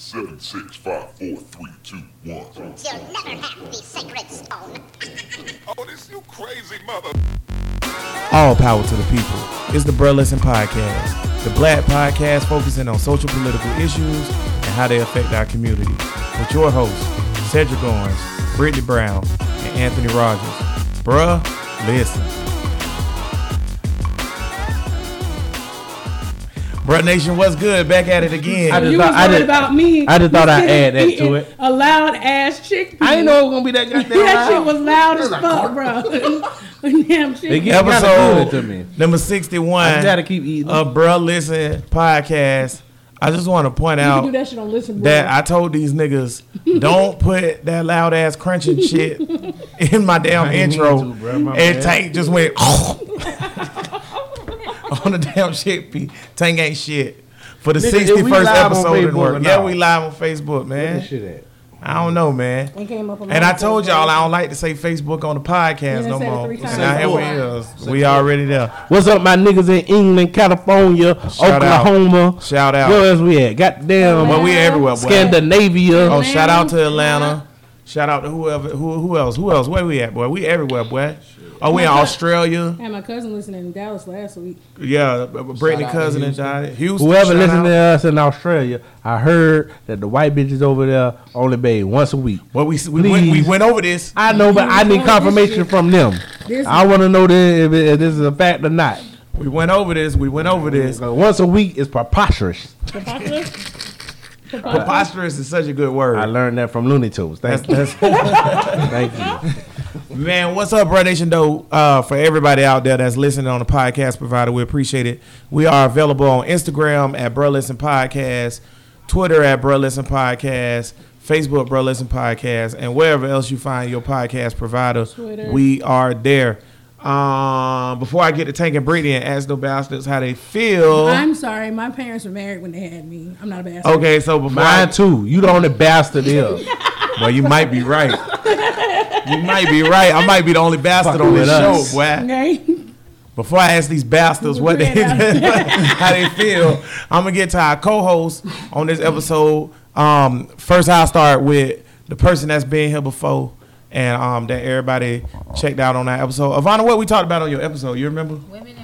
Seven, six, five, four, three, two, one. You'll never have the sacred stone. Oh, this you crazy mother. All power to the people. It's the Bruh Listen Podcast, the black podcast focusing on social political issues and how they affect our community. With your hosts, Cedric Owens, Brittany Brown, and Anthony Rogers. Bruh, listen. Bruh Nation, what's good? Back at it again. I just you thought- was I worried did- about me. I just thought I'd add that to it. A loud ass chickpea. I didn't know it was gonna be that goddamn that shit was loud as fuck, bro. Damn They shit. get kind of Episode good to me. number 61 just gotta keep eating. of Bruh Listen Podcast. I just want to point You out do that shit on listen, that I told these niggas don't put that loud ass crunching shit in my damn intro. to, bro, my and bad. Tank just went on the damn shit. P. Tank ain't shit. For the Nigga, sixty if we first live on episode didn't Facebook work. Yeah, we live on Facebook, man. this shit at? I don't know, man. It came up And I told y'all I don't like to say Facebook on the podcast no more. three So times. now here we is. We already there. What's up, my niggas in England, California, Shout out. Oklahoma? Shout out. Where else we at? Goddamn, Well, we everywhere, boy. Scandinavia. Oh, shout out to Atlanta. Atlanta. Shout out to whoever, who, who else, who else? Where we at, boy? We everywhere, boy. Oh, we in Australia. I had my cousin listening in Dallas last week. Yeah, uh, Brittany Shout out to cousin and Houston. Johnny. Houston. Whoever shout listening to us in Australia, I heard that the white bitches over there only bathe once a week. Well, we we went, we went over this. I know, but I need confirmation from them. This- I want to know this, if, if this is a fact or not. We went over this. We went over this. Once a week is preposterous. Preposterous? Preposterous? Preposterous is such a good word. I learned that from Looney Tunes. That's, you. that's, Thank you. Man, what's up, Bruh Nation? Though, uh, for everybody out there that's listening on the podcast provider, we appreciate it. We are available on Instagram at Bruh Listen Podcast, Twitter at Bruh Listen Podcast, Facebook Bruh Listen Podcast, and wherever else you find your podcast provider, Twitter. we are there. Um, before I get to Tank and Brittany and ask the bastards how they feel. I'm sorry. My parents were married when they had me. I'm not a bastard. Okay, so before I, Mine too. You the only bastard here. well, you might be right. You might be right. I might be the only bastard Fucking on this with show, us. boy. Okay. Before I ask these bastards what they how they feel, I'm gonna get to our co-host on this episode. Um, first, I'll start with the person that's been here before, and um, that everybody checked out on that episode. Ivana, what we talked about on your episode? You remember? Women empowerment?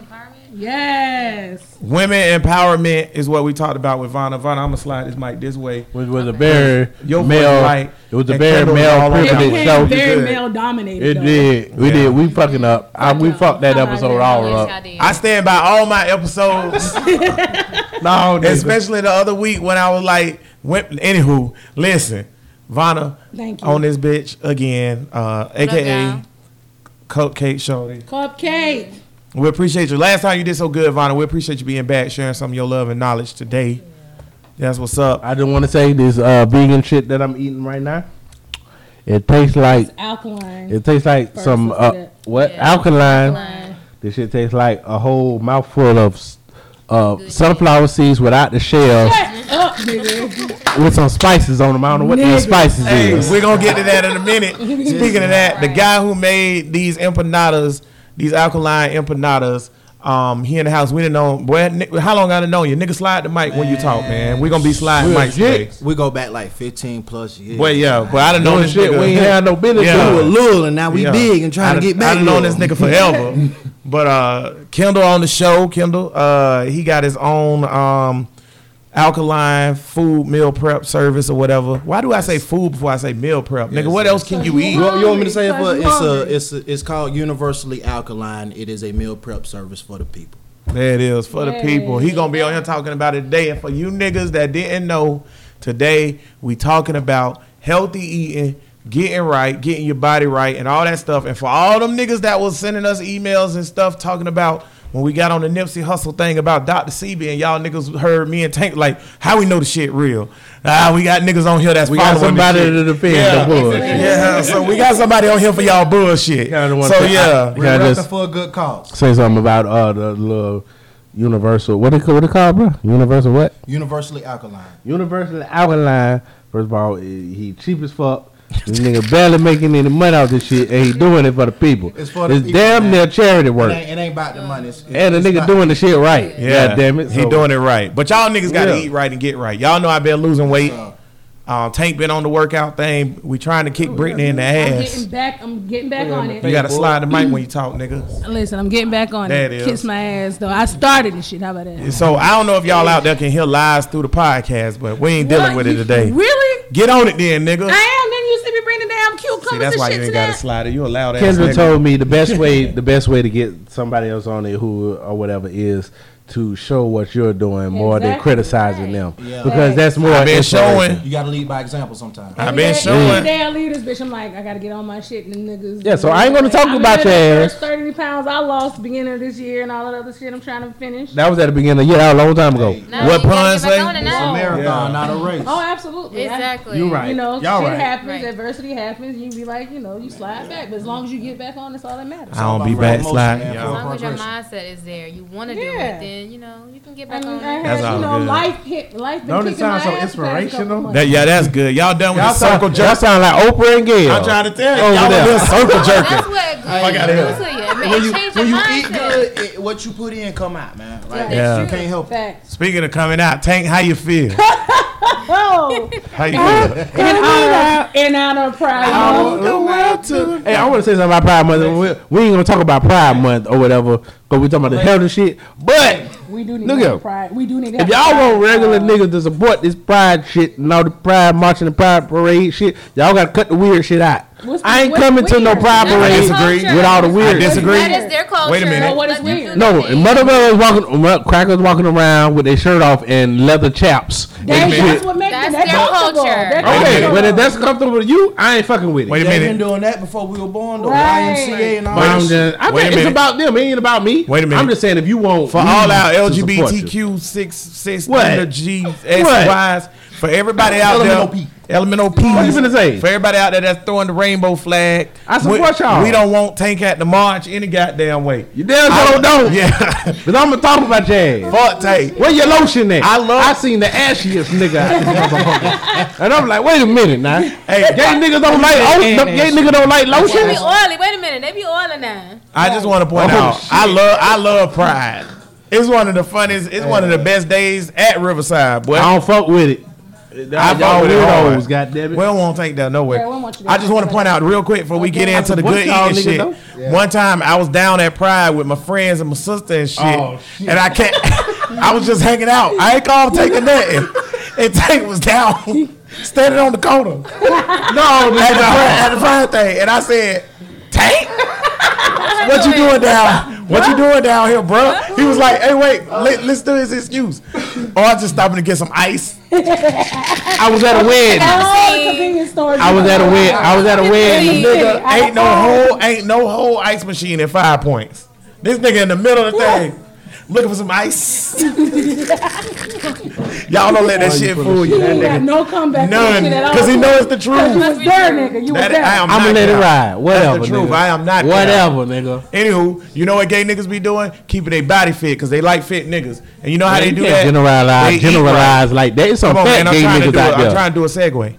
Yes. Women empowerment is what we talked about with Vanna. Vanna, I'm gonna slide this mic this way. It was a very Your male. light It was a and very male all over It that privilege one. became show. very male dominated. It though. did. We Yeah. did. We fucking up. I, we fucked that episode all Yes, up. y'all. I stand by all my episodes. No. Especially the other week when I was like, went, anywho, listen, Vanna Thank you. on this bitch again, uh, aka y'all? Cupcake Shorty. Cupcake. We appreciate you. Last time you did so good, Vanna. We appreciate you being back, sharing some of your love and knowledge today. That's what's up. I just want to say this uh, vegan shit that I'm eating right now. It tastes like Alkaline. it tastes like First, some uh, what Yeah. alkaline. Alkaline. This shit tastes like a whole mouthful of s- uh, sunflower seeds without the shell, Shut up, with some spices on them. I don't know what the Nigga. spices Hey, is. we're gonna get to that in a minute. Speaking of that, the guy who made these empanadas, these alkaline empanadas, um, he in the house. We didn't know. Boy, how long I done known you? Nigga, slide the mic when you talk, man. We gonna be sliding Real mics today. We go back like 15 plus years. Boy, yeah, boy, I done known Doing this shit nigga. we ain't had no business Yeah. We were little and now we Yeah. big and trying I to get back. I done known this little. nigga forever. but uh, Kendall on the show, Kendall, uh, he got his own um, alkaline food meal prep service or whatever. Why do I say food before I say meal prep? Nigga, what else can you eat? You, want- you want me to say it? For, it's a, it's a, it's called Universally Alkaline. It is a meal prep service for the people. There it is for the people. He gonna be on here talking about it today. And for you niggas that didn't know, today we talking about healthy eating, getting right, getting your body right, and all that stuff. And for all them niggas that was sending us emails and stuff talking about when we got on the Nipsey Hussle thing about Dr. Sebi and y'all niggas heard me and Tank like how we know the shit real. Ah, we got niggas on here that's We got following the somebody shit. to defend Yeah. the bullshit. Yeah, so we got somebody on here for y'all bullshit. Kinda wanna So yeah, We're Yeah, repping just- for a good cause. Say something about uh the little universal. What they call what they call, bro? Universal what? Universally Alkaline. Universally alkaline. First of all, he he cheap as fuck. This nigga barely making any money off this shit, and he doing it for the people. It's for the people, damn man. near charity It work, ain't, it ain't about the money. It's, and the it's nigga doing the shit right. Yeah, God damn it, He doing it right. But y'all niggas got to Yeah. eat right and get right. Y'all know I've been losing weight. So, Uh, Tank been on the workout thing. We trying to kick Brittany in the I'm ass. getting back. I'm getting back on it. You gotta slide the mic when you talk, nigga. Listen, I'm getting back on That it. is. Kiss my ass though. I started this shit. How about that? So I don't know if y'all out there can hear lies through the podcast, but we ain't dealing What? with it today. Really? Get on it then, nigga. I am. Then you see me bring the damn cucumbers See, that's and why shit you ain't to got to that. slide it. You allowed ass Kendra nigga. told me the best way the best way to get somebody else on it who or whatever is to show what you're doing more than criticizing Right. them Yeah. because that's more. I've been showing. You gotta lead by example sometimes. I've been showing. Every day I leave this bitch. I'm like, I gotta get on my shit and niggas. Yeah, so I ain't gonna talk I'm about in the your ass. Thirty pounds I lost beginning of this year and all that other shit. I'm trying to finish. That was at the beginning of the year. That was a long time ago. No, What you gotta pun get back say? It's a now. marathon, not a race. Oh, absolutely. Exactly. You're right. You know, Y'all shit right. happens, Right. adversity happens. You be like, you know, you slide back, but as long as you get back on, that's all that matters. I don't be About right backsliding, motion, man. As long as your mindset is there, you want to do it, then you know you can get back I mean, on I it. That's had, all you know, good. life hit, life been Don't it kicking sound so ass the past couple inspirational? That, yeah, that's good. Y'all done with Y'all the circle sound, y'all sound like Oprah and Gayle. I'm trying to tell you, Over y'all there. a little circle That's what Fuck outta good here. do to you. It when may you, when you eat good, it, what you put in come out, man. Like, Yeah. you can't help it. Facts. Speaking of coming out, Tank, how you feel? Oh, How you feel? in honor, in honor of Pride Month. Hey, I want to say something about Pride Month. We, we ain't gonna talk about Pride Month or whatever, because we talking about the health and shit. But We do need Look to have at- Pride. We do need if y'all want regular Month. niggas to support this Pride shit and all the Pride marching and Pride parade shit, y'all gotta cut the weird shit out. What's I ain't what's coming to no weird? Pride parade their culture. with all the weird. I disagree. That is their culture. Wait a minute. So what is Let weird? No, their and thing. motherfuckers walking, uh, crackers walking around with their shirt off and leather chaps. That- that's what makes That's it. Their comfortable. culture. They're Okay, but if that's comfortable to you, I ain't fucking with it. Wait a They've minute. been doing that before we were born, though. Right. YMCA and all that I'm just, I Wait a think it's minute. about them. It ain't about me. Wait a minute. I'm just saying if you want For all our to support you. LGBTQ six six G S What? Y's for everybody out there. P. Elemental P. What you finna say? For everybody out there that's throwing the rainbow flag. I support we, y'all. We don't want Tank at the march any goddamn way. You damn sure don't. Yeah. Cause I'm gonna talk about your ass. Fuck Tank. Where your lotion at? I love- I seen the ashiest nigga out this. And I'm like, wait a minute now. Hey, Gay niggas don't like oh, them gay niggas don't like lotion. They be oily. Wait a minute. They be oily now. I just want to point Oh, out, shit. I love, I love Pride. It's one of the funniest. It's one of the best days at Riverside, boy. I don't fuck with it. I Y'all fuck with it hard. weirdos, goddamn We it. don't want to take that nowhere. Yeah, we don't want you to I just want to point out real quick before we get into the good eating niggas shit. One time I was down at Pride with my friends and my sister and shit, Oh, shit. and I can't. I was just hanging out. I ain't called taking nothing. And Tank was down, standing on the corner. No, at the, front, at thing, and I said, Tank. What you doing down? What you doing down here, bro? He was like, "Hey, wait, let, let's do his excuse." Oh, I just stopping to get some ice. I was at a wedding. Oh, the convenience store. I was at a wedding. I was at a wedding. Nigga, ain't no whole, ain't no whole ice machine in Five Points. This nigga in the middle of the thing, looking for some ice. Y'all don't let that shit fool you. You ain't got no comeback. None, because he knows the truth. You was there, nigga. You was there. I am I'm gonna let it ride. Whatever. That's the truth. nigga. I am not cap. Whatever, nigga. Anywho, you know what gay niggas be doing? Keeping their body fit because they like fit niggas. And you know how Man, they do can't that? generalize, They eat generalize like that. It's some Come on, fat man. Gay niggas do a, out I'm trying to do a segue.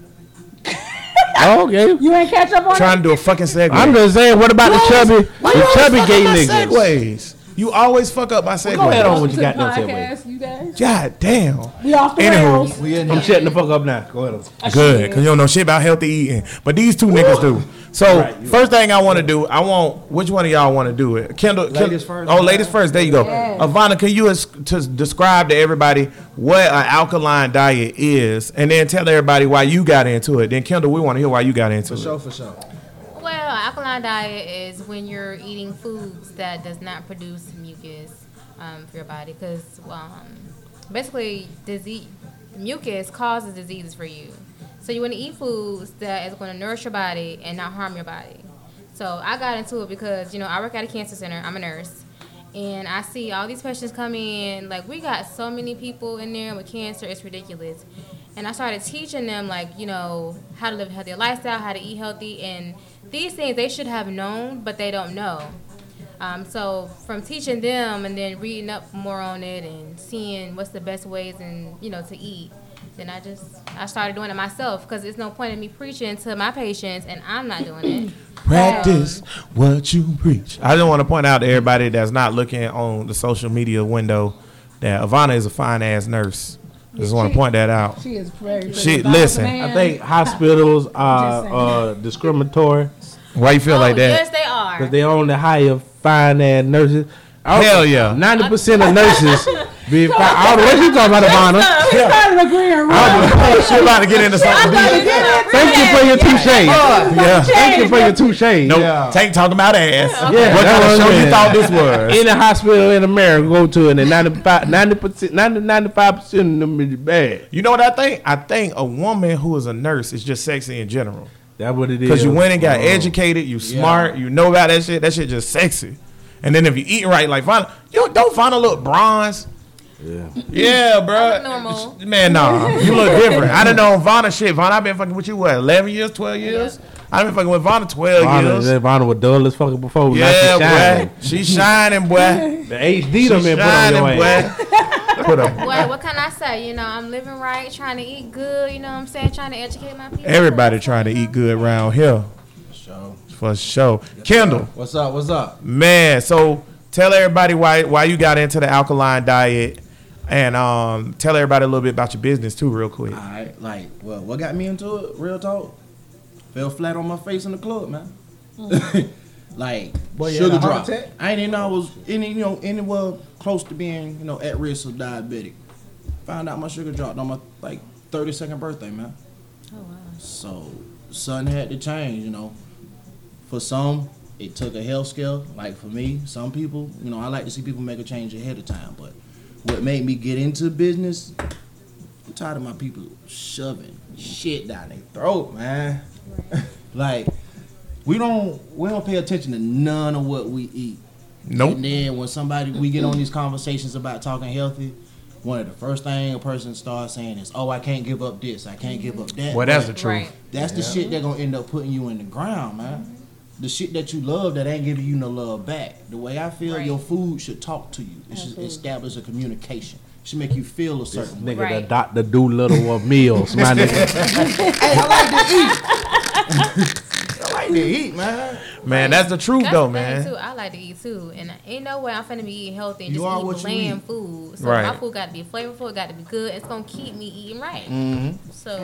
Oh, okay. You ain't catch up on it. trying it. to do a fucking segue. I'm just saying, what about the chubby, Why the chubby gay niggas? Segues. You always fuck up my segues. Go ahead on with To your the goddamn segue. podcast, you guys. God damn. We off the Anywho. rails. We in I'm here. shutting the fuck up now. Go ahead. Good, because you don't know shit about healthy eating. But these two niggas do. So, first thing I want to do, I want, which one of y'all want to do it? Kendall. Ken- Ladies first. Oh, ladies first. There you go. Yes. Ivana, can you es- to describe to everybody what an alkaline diet is? And then tell everybody why you got into it. Then, Kendall, we want to hear why you got into For it. For sure, for sure. Alkaline diet is when you're eating foods that does not produce mucus um, for your body, because um, basically disease mucus causes diseases for you. So you want to eat foods that is going to nourish your body and not harm your body. So I got into it because you know I work at a cancer center. I'm a nurse. And I see all these patients come in, like we got so many people in there with cancer, it's ridiculous. And I started teaching them, like, you know, how to live a healthy lifestyle, how to eat healthy, and these things they should have known, but they don't know. Um, so from teaching them and then reading up more on it and seeing what's the best ways and you know to eat, then I just I started doing it myself because it's no point in me preaching to my patients and I'm not doing it. Practice what you preach. I just want to point out to everybody that's not looking on the social media window that Ivana is a fine ass nurse. Just want to point that out. She is very. pretty. She- If I was a listen. I think hospitals are uh, discriminatory Why you feel oh, like that? yes, they are. because they only hire fine ass nurses. Hell yeah. Ninety percent of nurses be fine. I don't know what you talking about, Ivana. we started agreeing. Oh, she about to get into something deep. Thank you for your touche. Yeah. Thank you for your touche. Nope. Yeah. Tank talking about ass. Yeah, what kind of show you thought this was? Any hospital in America go to it, and 95 90 percent 95 percent of them is bad. You know what I think? I think a woman who is a nurse is just sexy in general. That's what it is. Because you went and got Oh. educated, you smart, you know about that shit. That shit just sexy. And then if you eat right, like Vonna, you don't find a little bronze. Yeah. Yeah, bro. normal. Man, nah, you look different. I done know Vonna shit. Vonna, I've been fucking with you what, eleven years, twelve years? I've been fucking with Vonna twelve Vonna, years. that Vonna was dull as fucking before. now Yeah, she shining. boy. She shining, boy. The HD She done been put on shining, your ass. boy. Put a Well, what can I say? You know, I'm living right, trying to eat good. You know what I'm saying? Trying to educate my people. Everybody trying to eat good around here. So, For sure. Kendall, what's up? What's up? man, so tell everybody why why you got into the alkaline diet and um tell everybody a little bit about your business too, real quick. All right, like, well, what got me into it? Real talk. Fell flat on my face in the club, man. like Boy, you sugar had a heart drop. I ain't even know I was any, you know, anywhere close to being, you know, at risk of diabetic. Found out my sugar dropped on my like 32nd birthday, man. Oh, wow. So something had to change, you know. For some, it took a health scale. Like for me, some people, you know, I like to see people make a change ahead of time. But what made me get into business, I'm tired of my people shoving shit down their throat, man. like we don't we don't pay attention to none of what we eat. Nope. And then when somebody we get on these conversations about talking healthy, one of the first thing a person starts saying is, "Oh, I can't give up this. I can't give up that." Well, that's the But truth. Right. that's the shit they're gonna end up putting you in the ground, man. The shit that you love that ain't giving you no love back. The way I feel, Right. your food should talk to you. It should establish a communication. It should make you feel a certain way. Nigga, the Right. Doctor Dolittle of meals, my nigga. Hey, I like to eat, man. Man, that's the truth That's though, the man. Too. I like to eat too, and ain't no way I'm finna be eating healthy and You just are eat bland eat. food. So Right. my food got to be flavorful. It got to be good. It's gonna keep me eating right. Mm-hmm. So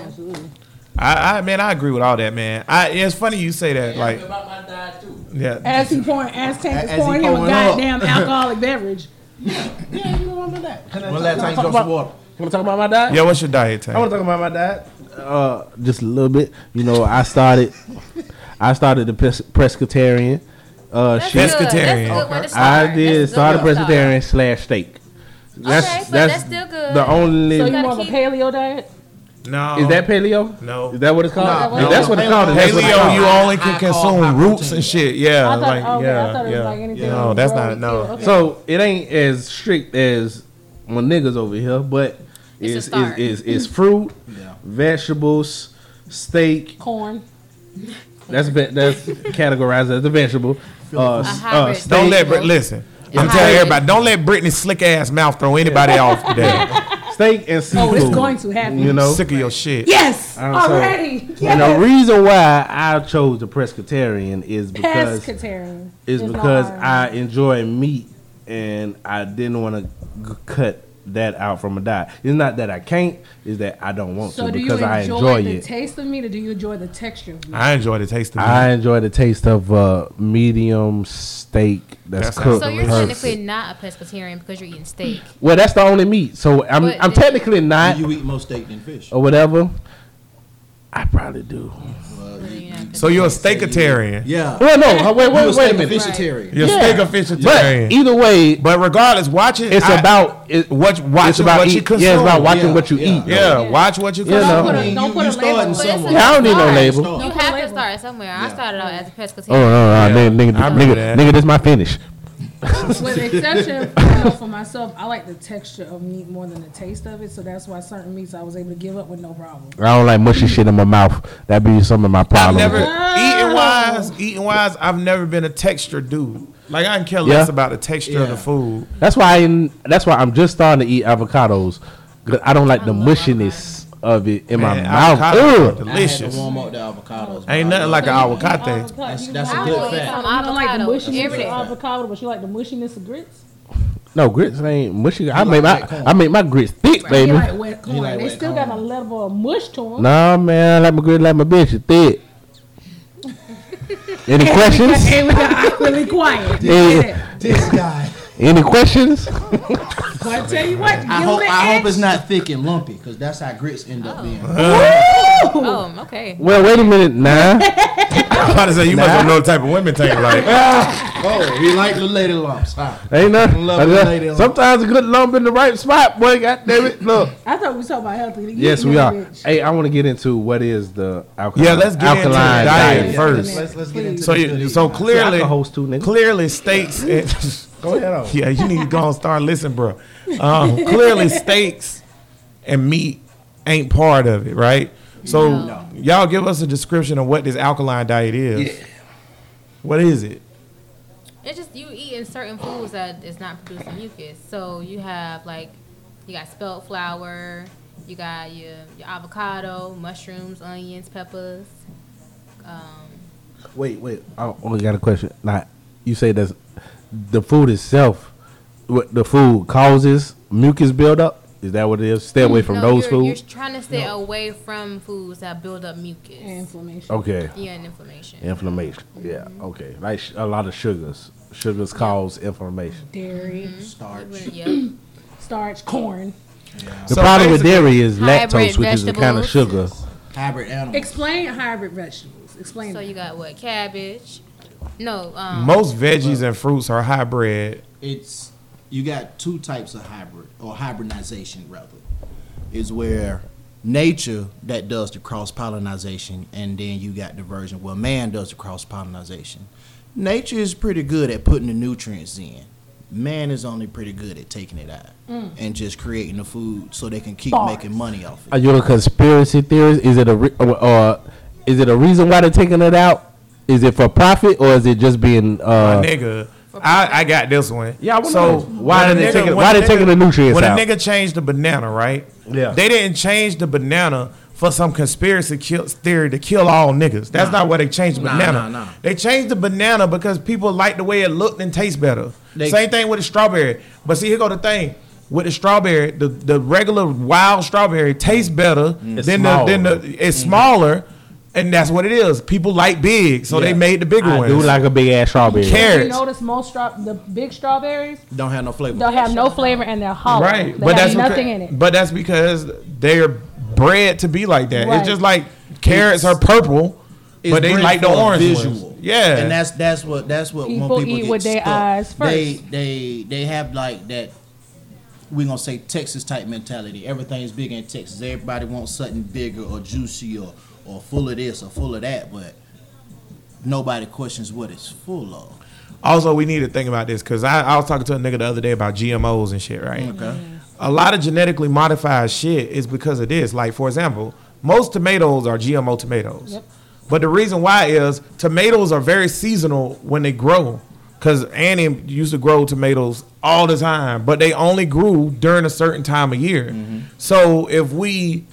I, I man, I agree with all that, man. I it's funny you say that, like about my diet too. yeah. As he point, as Tank As is pouring him a goddamn alcoholic beverage. Yeah, you know about that. Can I One last time, talk drop about- some water. Want to talk about my diet? Yeah, what's your diet, type? I want to talk about my diet. Uh, just a little bit. You know, I started. I started the pres- pescatarian. Uh, that's shit. good. That's a Pescatarian. good I did That's a start a good way to start. pescatarian slash steak. That's Okay, so that's, that's still good. the only. So you gotta more of a paleo diet? No. is that paleo? No. Is that what it's called? No, If that's what it's called. That's it's Paleo, called. you only can High consume roots and shit. Yeah, I thought, like okay, yeah, I thought it was yeah. like anything. No, that's not no. Okay. So it ain't as strict as my niggas over here, but It's it's it's, it's, it's fruit, Yeah. vegetables, steak. corn. That's ve- that's categorized as a vegetable. Uh, s- uh, steak. Don't let Brit listen. I'm telling everybody, don't let Britney's slick ass mouth throw anybody off today. Steak and seafood. Oh, it's going to happen. You know. Sick of your shit. Yes, so- already. And the reason why I chose the pescatarian is because Pescatarian. is because R I enjoy meat and I didn't want to g- cut that out from a diet. It's not that I can't, is that I don't want to. So to do you because enjoy, I enjoy the it. taste of meat or do you enjoy the texture of meat? I enjoy the taste of I enjoy the taste of uh, medium steak that's That cooked. So you're Perfect. technically not a pescatarian because you're eating steak. well, that's the only meat. So I'm But I'm then- technically not You eat more steak than fish. or whatever. I probably do. Well, So you're a say you- Yeah. Well, no, wait, You wait, a wait a steak minute. vegetarian. You're Yeah. steak or But vegetarian. either way, But regardless, watch it. it's I- about it, what watch it's about what you consume. yeah, it's about watching Yeah, what you yeah. eat. Yeah, Yeah. watch what you You consume. know. put a- I mean, don't put you a starting label. But somewhere. Yeah, I don't need no label. You put a have to start somewhere. I started out as a pescatarian. Oh no, no, Yeah. nigga, nigga, I remember nigga, nigga, this my finish. With the exception, you know, for myself, I like the texture of meat more than the taste of it. So that's why certain meats I was able to give up with no problem. I don't like mushy shit in my mouth. That be some of my I've problems. never eating wise, eating wise. I've never been a texture dude. Like I can care less Yeah. about the texture of the Yeah. food. That's why I, that's why I'm just starting to eat avocados. 'Cause I don't like the love mushiness of it in Man, my mouth. avocados are Ugh. I had to delicious. warm up the avocados. Ain't nothing like an avocado. That's- that's a I good will eat fact. some You don't like the avocado mushiness every day. of avocado, but you like the mushiness of grits. No, grits ain't mushy. I like make my. I make my grits thick, They baby. like wet corn. like they wet still corn. got a level of mush to them. Nah, man, I like my grits like my bitch is thick. Any questions? And we got really quiet. Yeah. This guy. Any questions? But I tell you what, I give hope I hope it's not thick and lumpy because that's how grits end up being. Oh, oh okay. Well, wait a minute, nah. I'm about to say you must have know the type of women take like. Oh, he like the lady lumps. Huh? Ain't nothing. Love the lady lump. Sometimes a good lump in the right spot, boy. God damn it. Look. I thought we was talking about healthy. Yes, we are. Hey, I want to get into what is the alkaline, Yeah, let's get into the diet diet. first. Let's let's get into So, the you, goodies, so man. I clearly, can host two niggas. clearly steaks. and- Go ahead. On. yeah, you need to go and start listening, bro. Um, clearly, steaks and meat ain't part of it, right? So, No. y'all give us a description of what this alkaline diet is. What is it? It's just you eating certain foods that is not producing mucus. So you have like you got spelt flour, you got your, your avocado, mushrooms, onions, peppers. Um, Wait, wait. I only got a question. Not you say that the food itself, what the food causes mucus buildup. Is that what it is? Stay away from no, those you're, You're foods. trying to stay away from foods that build up mucus. Inflammation. Okay. Yeah, and inflammation. Inflammation. Yeah. Okay. Like sh- a lot of sugars. Sugars cause inflammation. Dairy, mm-hmm. starch. Yeah. starch, corn. The So problem with dairy is lactose, which is a kind of sugar. Hybrid animals. Explain hybrid vegetables. Explain. So that. you got what? Cabbage. No. Um, Most veggies and fruits are hybrid. it's you got two types of hybrid or hybridization rather is where nature that does the cross pollination and then you got diversion. version where man does the cross pollination nature is pretty good at putting the nutrients in man is only pretty good at taking it out mm. and just creating the food so they can keep Bars. making money off it Are you a conspiracy theorist? Is it a re- or, or is it a reason why they're taking it out? Is it for profit or is it just being My uh? nigga, I, I got this one. Yeah, I so know. Why when they take it? taking- when why a they taking the nutrients When out? a nigga changed the banana, right? Yeah. They didn't change the banana for some conspiracy kill, theory to kill all niggas. That's not why they changed the Nah, banana. nah, nah. They changed the banana because people like the way it looked and tastes better. They- Same thing with the strawberry. But see, here go the thing. With the strawberry, the, the regular wild strawberry tastes better It's than the, than the it's smaller, and that's what it is. People like big, so they made the bigger I ones. do like a big ass strawberry. Carrots. You notice most straw, the big strawberries don't have no flavor don't have no flavor and they're hollow. Right, They but have that's nothing because, in it. But that's because they're bred to be like that. Right. It's just like carrots are purple, It's but they bred like the for a orange visual. ones. Yeah, and that's that's what that's what People when people eat get with their stuck, eyes They first. they they have like that. We gonna say Texas type mentality. Everything's big in Texas. Everybody wants something bigger or juicy or or full of this or full of that, but nobody questions what it's full of. also we need to think about this because I, I was talking to a nigga the other day about GMOs and shit. Right, Okay. a lot of genetically modified shit is because of this. Like for example, most tomatoes are GMO tomatoes. Yep. But the reason why is tomatoes are very seasonal when they grow. Cause Annie used to grow tomatoes all the time, but they only grew during a certain time of year. Mm-hmm. So if we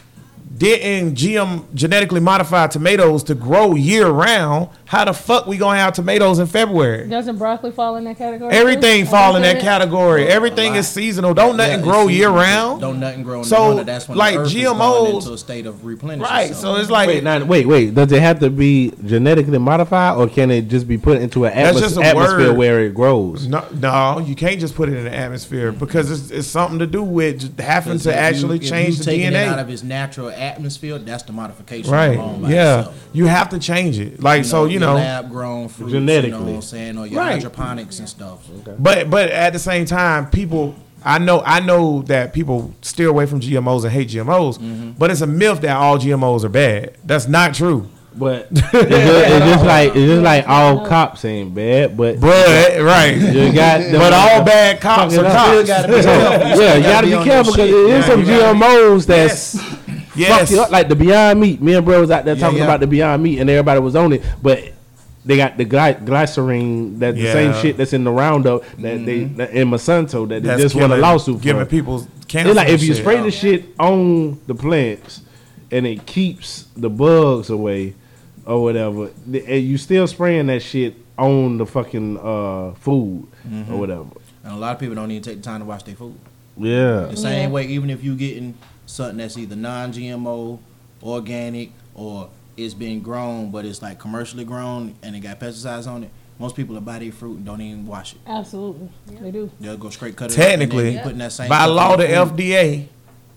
didn't GM genetically modify tomatoes to grow year round, how the fuck we gonna have tomatoes in February? Doesn't broccoli fall in that category? Everything too? fall in that Okay. category. Everything is seasonal. Don't nothing Yeah, grow year round. Don't nothing grow in So, the winter. That's when like, the earth is GMOs going into a state of replenishment. Right. So it's like Wait, now, wait, wait. Does it have to be genetically modified, or can it just be put into an atmos- just atmosphere word. where it grows? no, no, you can't just put it in the atmosphere because it's, it's something to do with having to if you- actually if change you the taking it out of its natural atmosphere. That's the modification. Right. Yeah. itself. You have to change it. Like so, you your know. lab grown fruits, you know what I'm saying, or your Right. hydroponics and stuff. But but at the same time, people I know I know that people steer away from GMOs and hate GMOs, Mm-hmm. but it's a myth that all GMOs are bad. That's not true. But it's, just, it's just like it's just like all cops ain't bad, but But right. you got the, but all bad cops are cops. Still gotta yeah, you gotta be on careful because shit. there is some GMOs that's Yes. Fuck you up, like the Beyond Meat. Me and bro was out there Yeah, talking yeah. about the Beyond Meat, and everybody was on it, but. They got the gly- glycerine, that the same shit that's in the Roundup that they that in Monsanto that they That's just won a killing- lawsuit giving for. people cancer. It's like if and you shit. spray the shit on the plants and it keeps the bugs away or whatever, and you still spraying that shit on the fucking uh, food or whatever. and a lot of people don't even take the time to wash their food. Yeah. The same Yeah. way, even if you getting something that's either non-GMO, organic, or it's been grown but it's like commercially grown and it got pesticides on it, most people will buy their fruit and don't even wash it. Absolutely, they do. They'll go straight cut it. up, and then Technically, you putting that same by law, the food. FDA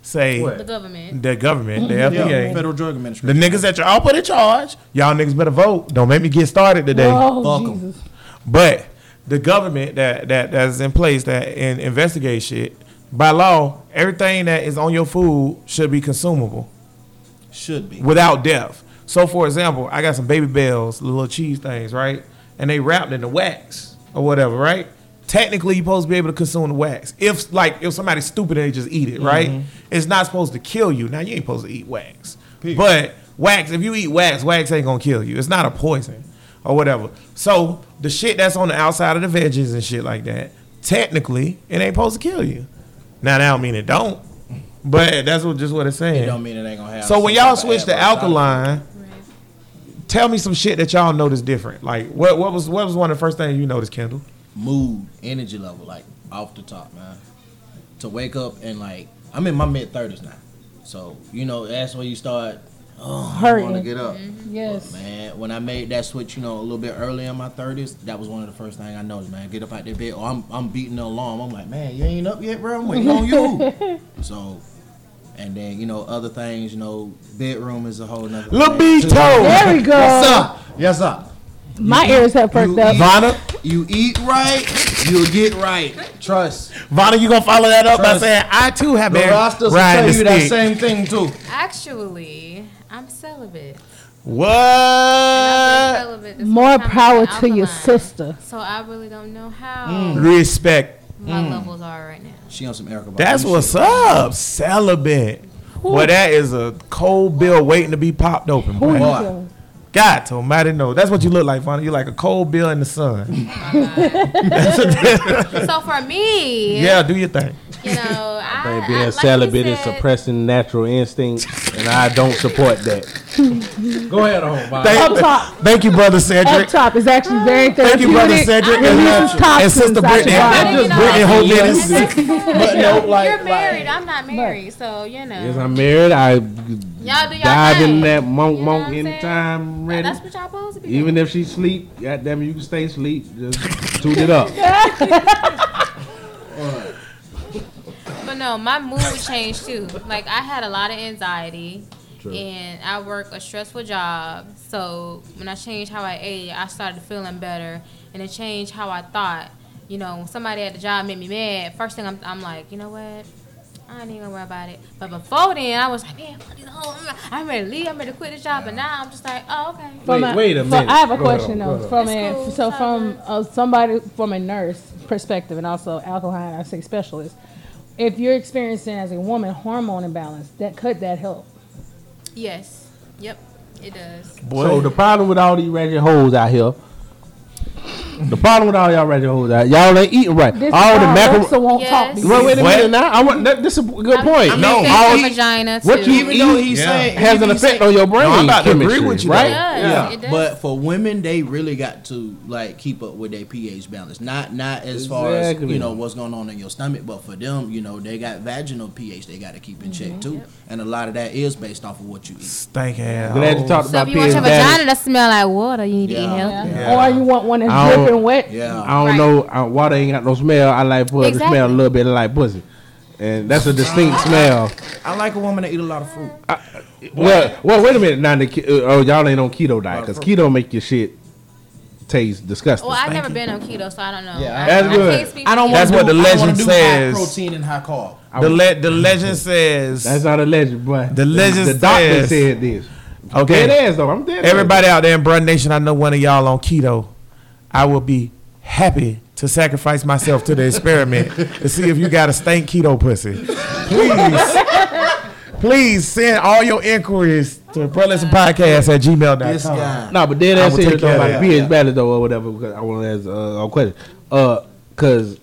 say What? The government. the government, the Yeah, FDA, Federal Drug Administration, the niggas that y'all put in charge, y'all niggas better vote. Don't make me get started today. Oh Fuck 'em. Jesus! But the government that that that's in place that in, investigate shit by law, everything that is on your food should be consumable Should be. without death. So, for example, I got some Babybels, little cheese things, right? And they wrapped in the wax or whatever, right? Technically, you're supposed to be able to consume the wax. If like if somebody's stupid and they just eat it, right? Mm-hmm. It's not supposed to kill you. Now you ain't supposed to eat wax, but wax. If you eat wax, wax ain't gonna kill you. It's not a poison or whatever. So the shit that's on the outside of the veggies and shit like that, technically, it ain't supposed to kill you. Now that don't mean it don't, but that's what just what it's saying. It don't mean it ain't gonna have. So when y'all switch to adverse side effect. alkaline, tell me some shit that y'all noticed different. Like what what was what was one of the first things you noticed, Kendall? mood, energy level, like off the top, man. To wake up and like, I'm in my mid thirties now, so you know that's where you start. Oh, I want to get up. Mm-hmm. Yes. Man, when I made that switch, you know, a little bit early in my thirties, that was one of the first things I noticed. Man, get up out that bed, or I'm I'm beating the alarm. I'm like, man, you ain't up yet, bro. I'm waiting on you. so, and then you know other things. You know, bedroom is a whole nother. Lil thing, B too. Toe. There we go. Yes, sir. Yes, sir. My ears have perked up. eat- Vanna, You eat right, you'll get right. Trust. Vanna, you gonna follow that up by saying I too have been. The been rosters will riding tell you that same thing too. Actually, I'm celibate. What? Celibate More power to your sister. So I really don't know how Mm. Respect. my levels are right now. She on some Erykah. Badu That's shit. what's up. Celibate. Well, that is a cold bill waiting to be popped open, Who boy. You Boy. feeling? God almighty know. That's what you look like, Vanna. You're like a cold bill in the sun. So for me, yeah, do your thing. you know, I, Think I being like celibate you is suppressing natural instincts, and I don't support that. Go ahead, on, Bob. Thank, Up top. thank you, brother Up Cedric. top is actually ah. very Thank you, brother. Cedric. Releases And, uh, toxins sister Brittany. your Well, body. you know, Brittany Hope it's- Dennis. But no, like, You're married. like I'm not married, so you know. Yes, I'm married. I Y'all do y'all dive thing. in that monk You know monk I'm saying? anytime ready. That's what y'all supposed to be. Even doing. if she sleep, goddamn it, you can stay asleep. Just toot it up. But no, my mood changed too. Like I had a lot of anxiety, and I work a stressful job. So when I changed how I ate, I started feeling better, and it changed how I thought. You know, when somebody at the job made me mad, first thing I'm, I'm like, you know what? I ain't even worry about it. But before then, I was like, man, fuck these hoes. I'm ready to leave. I'm ready to quit this job. But now I'm just like, oh, okay. From Wait- wait a from- minute. I have a Go question go though. From a, cool, so from uh, somebody from a nurse perspective and also alkaline, I say specialist. If you're experiencing as a woman hormone imbalance, that could that help? Yes. Yep. It does. Boy. So the problem with all these ratchet holes out here, the problem with all y'all ratchet hoes out, y'all ain't eating right. This all is the why macaroni. Alexa won't talk. Yes. these Wait, wait a What? minute now. I want that, this is a good I'm- point. I'm No, all- my vagina too. what you even though he's Yeah. saying has an effect saying- on your brain. No, I'm about to agree with you, right? It does. Yeah, It but for women, they really got to like keep up with their pH balance. Not not as far as you know what's going on in your stomach, but for them, you know, they got vaginal pH they got to keep in check mm-hmm. too, and a lot of that is based off of what you eat. Stank ass. Glad you talked so about if you want your vagina to smell like water, you need to eat Yeah. healthy. Yeah. Or you want one that's I don't- wet. Yeah, I don't Right. know. I, water ain't got no smell. I like for it to smell a little bit like pussy, and that's a distinct smell. I like a woman that eat a lot of fruit. Well, well, wait a minute. Now, the, ke- uh, oh, y'all ain't on keto diet because keto make your shit taste disgusting. Well, I've never been on keto, so I don't know. Yeah, I, that's I good. can't I don't for want That's to what do, the I don't wanna legend do says. High protein and high carb. The le- the legend says That's not a legend, boy. The legend The doctor says- said this. Okay. Dead ass though. I'm dead. everybody out there in Bruh Nation. I know one of y'all on keto. I will be happy to sacrifice myself to the experiment to see if you got a stank keto pussy. Please, please send all your inquiries to Bruh Listen Podcast at gmail.com. This guy. No, but then I ass will serious take though care of about that. pH though or whatever. Because I want to ask uh, a question. Uh, cause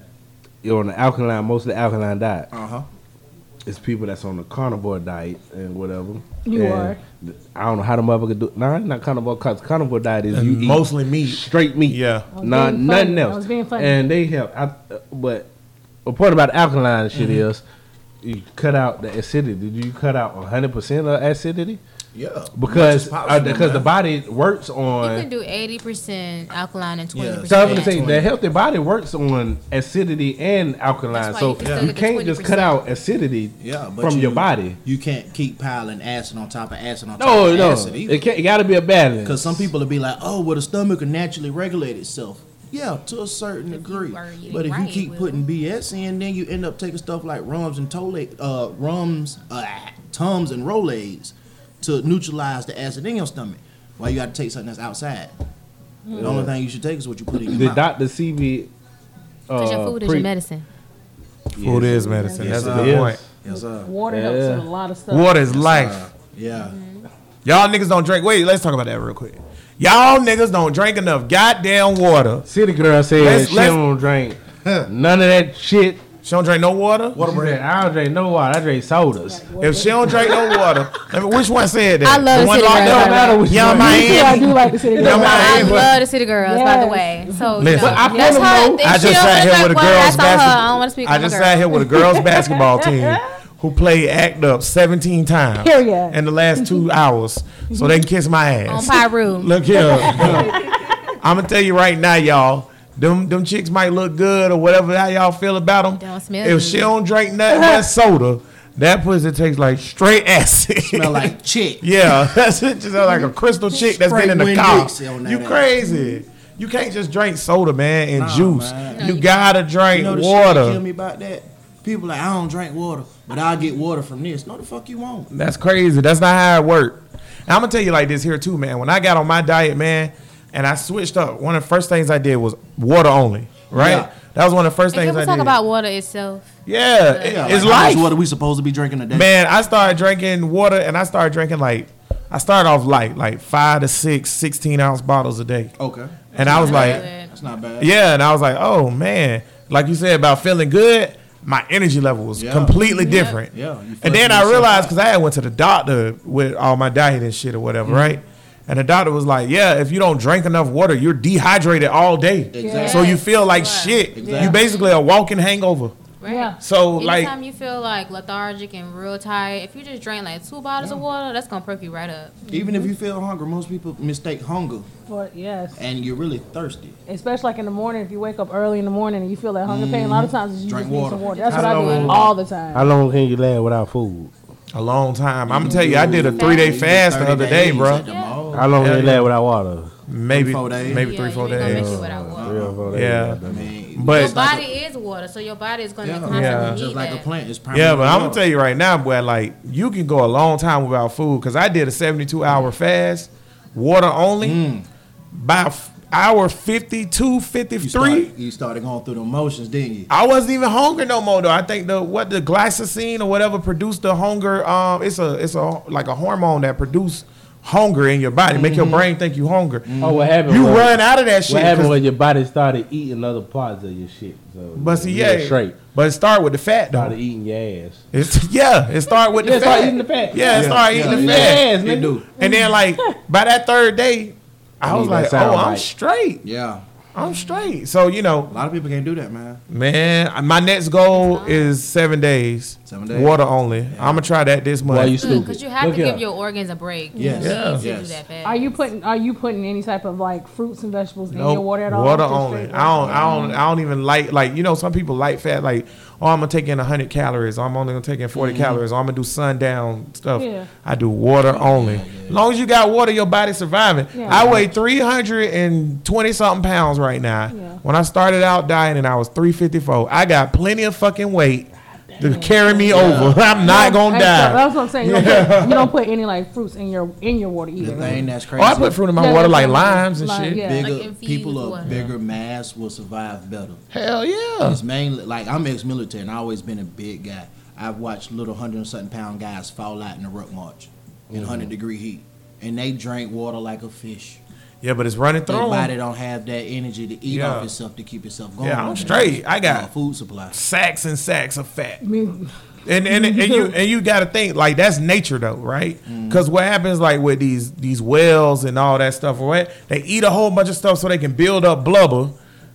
you're on the alkaline, most of the alkaline diet. Uh huh. It's people that's on the carnivore diet and whatever. You And are. Th- I don't know how the motherfucker do. Nah, it's not carnivore. Cause carnivore diet is you eat Mostly meat. straight meat. Yeah. I Nah, nothing funny. I else. was being funny. And they have, I, uh, but a point about alkaline and shit Mm-hmm. is you cut out the acidity. Did you cut out 100 percent of acidity? Yeah, Because uh, because the body works on. You can do eighty percent alkaline and twenty Yeah. percent. So I'm gonna say 20. the healthy body works on acidity and alkaline. That's why So you can yeah. you can't just cut out acidity Yeah, but from you, your body. You can't keep piling acid on top of acid on top No, of no, acid either. it, can't, it got to be a balance. Because some people will be like, "Oh, well, the stomach can naturally regulate itself." Yeah, to a certain If degree. are But if you keep putting BS in, then you end up taking stuff like rums and tole, uh, rums, uh, tums and rolaids to neutralize the acid in your stomach. Why you got to take something that's outside? The only thing you should take is what you put in your mouth. the mouth. doctor Sebi. Uh, Because your food is pre- your medicine. Food is medicine. Yes, That's a sir. good point. Yes, sir. Water Yeah. helps with a lot of stuff. Water is life. Uh, yeah. Y'all niggas don't drink. Wait, let's talk about that real quick. Y'all niggas don't drink enough goddamn water. City girl said Let's- she let's- don't drink none of that shit. She don't drink no water. What I don't drink no water. I drink sodas. If she don't drink no water, I mean, which one said that? I love the one City Girls, up? by the matter which Young one. Yeah, I do like the city. Girls. man. I love the city girls, by the way. So Listen. you know, But I that's feel her. them, I just sat look here with a girls that's on her. I don't basketball. want to speak I just sat here with a girls basketball team who played act up 17 times Period. in the last two hours, so they can kiss my ass. on ass. Pyru. Look here. I'm gonna tell you right now, y'all. Them them chicks might look good or whatever how y'all feel about them. Don't smell if good. she don't drink nothing but soda, that pussy tastes like straight acid. Smell like chick. yeah, that's it. Just like a crystal chick that's been in the Winn car. Dixie on that You ass. crazy. You can't just drink soda, man, and Nah, juice. man. You you gotta drink You know the shit that kill me about that? People like, I don't drink water, but I'll get water from this. No, the fuck you won't. That's crazy. That's not how it worked. And I'm gonna tell you like this here too, man. When I got on my diet, man, and I switched up, one of the first things I did was water only. Right? Yeah. That was one of the first And things can we I talk did. about water itself? yeah, it- Yeah, it's like, how much life. water we supposed to be drinking a day? Man, I started drinking water and I started drinking like I started off light, like five to six, 16 ounce bottles a day. Okay, And I was like, that's not bad. yeah, and I was like, oh man, like you said about feeling good, my energy level was Yeah. completely different. Yeah, And then I realized because I had went to the doctor with all my diet and shit or whatever, Mm-hmm. right? And the doctor was like, yeah, if you don't drink enough water, you're dehydrated all day. Exactly. So you feel like Right. shit. You Exactly. basically a walking hangover. Right? Yeah. So like, Anytime you feel like lethargic and real tired, if you just drink like two bottles of water, that's gonna perk you right up. Even if you feel hungry, most people mistake hunger, For, yes. and you're really thirsty. Especially like in the morning, if you wake up early in the morning and you feel that hunger pain, a lot of mm-hmm. times you Drink just need water. some water. That's How what I do long- all the time. How long can you last without food? a long time. I'm gonna tell you, I did a three day fast the other day, bro. at the mall. How long Yeah, can you yeah. last without water? Maybe, four days. maybe Yeah, three, four ain't gonna make days. it. Three or four days. Yeah. I mean, But- Your body is water, so your body is gonna yeah, constantly Yeah. need just like that. a plant, it's Yeah, but I'm gonna tell you right now, boy, like you can go a long time without food because I did a 72 hour fast, water only. Mm. By f- hour 52, You, 53, start, you started going through the motions, didn't you? I wasn't even hungry no more though. I think the what the glycosine or whatever produced the hunger. Um, it's a it's a like a hormone that produce hunger in your body, make your mm-hmm. brain think you hunger. Mm-hmm. Oh, what happened? You was, run out of that shit. What happened 'cause- when your body started eating other parts of your shit? So but see, yeah, straight. But it start with the fat though. Started eating your ass. It's, yeah, it start with the Yeah, fat. start eating the fat. Yeah, it start Yeah, eating the yeah. fat. Yes, It do. And then like by that third day, I was like, sound oh, I'm straight. Yeah, I'm straight. So you know, a lot of people can't do that, man. man, my next goal is seven days. Seven days. Water only. I'm gonna try that this month. Why you stupid? Because you have Look to here. give your organs a break. Yes. You Yeah. Yes. do that fast. Are you putting Are you putting any type of like fruits and vegetables in your water at all? Water only. I don't. I don't. I don't even like like you know some people like fat like oh I'm gonna take in hundred calories. Or I'm only gonna take in 40 mm-hmm. calories. Or I'm gonna do sundown stuff. Yeah. I do water only. As long as you got water, your body's surviving. Yeah. I weigh three hundred and twenty something pounds right now. Yeah. When I started out dieting, I was three fifty four. I got plenty of fucking weight to carry me over. I'm not gonna die. That's what I'm saying. You, don't put, you don't put any like fruits in your in your water either. The either. thing that's Oh, crazy. I put fruit in my Yeah, water like yeah, limes and lime, shit. yeah. bigger Like infused people of water. bigger mass will survive better. Hell yeah. It's mainly like I'm ex-military and I always been a big guy. I've watched little hundred and something pound guys fall out in the ruck march in Mm-hmm. hundred degree heat, and they drank water like a fish. Yeah, but it's running Their through. 'em. body don't have that energy to eat Yeah. off itself to keep itself going. Yeah, I'm on that straight. I got- uh, food supply. Sacks and sacks of fat. I mean, And and, and you and you got to think like that's nature though, right? Mm. Because what happens like with these these whales and all that stuff, right? They eat a whole bunch of stuff so they can build up blubber.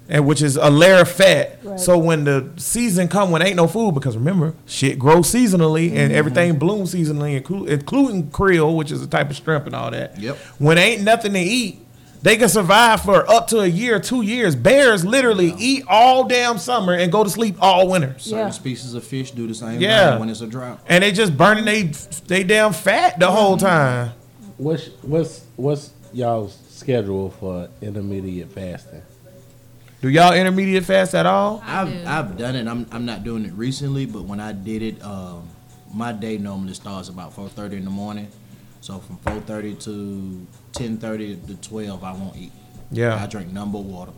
and which is a layer of fat. Right. So when the season come, when ain't no food, because remember, shit grows seasonally and Mm-hmm. everything blooms seasonally, including krill, which is a type of shrimp and all that. Yep. When ain't nothing to eat, they can survive for up to a year, two years. Bears literally eat all damn summer and go to sleep all winter. Certain Yeah. species of fish do the same Yeah. thing when it's a drought. And they just burning they they damn fat the whole time. What's what's what's y'all's schedule for intermediate fasting? Do y'all intermediate fast at all? I I've do. I've done it. I'm I'm not doing it recently, but when I did it, um, my day normally starts about four thirty in the morning. So from four thirty to ten thirty to twelve, I won't eat. Yeah, I drink number water,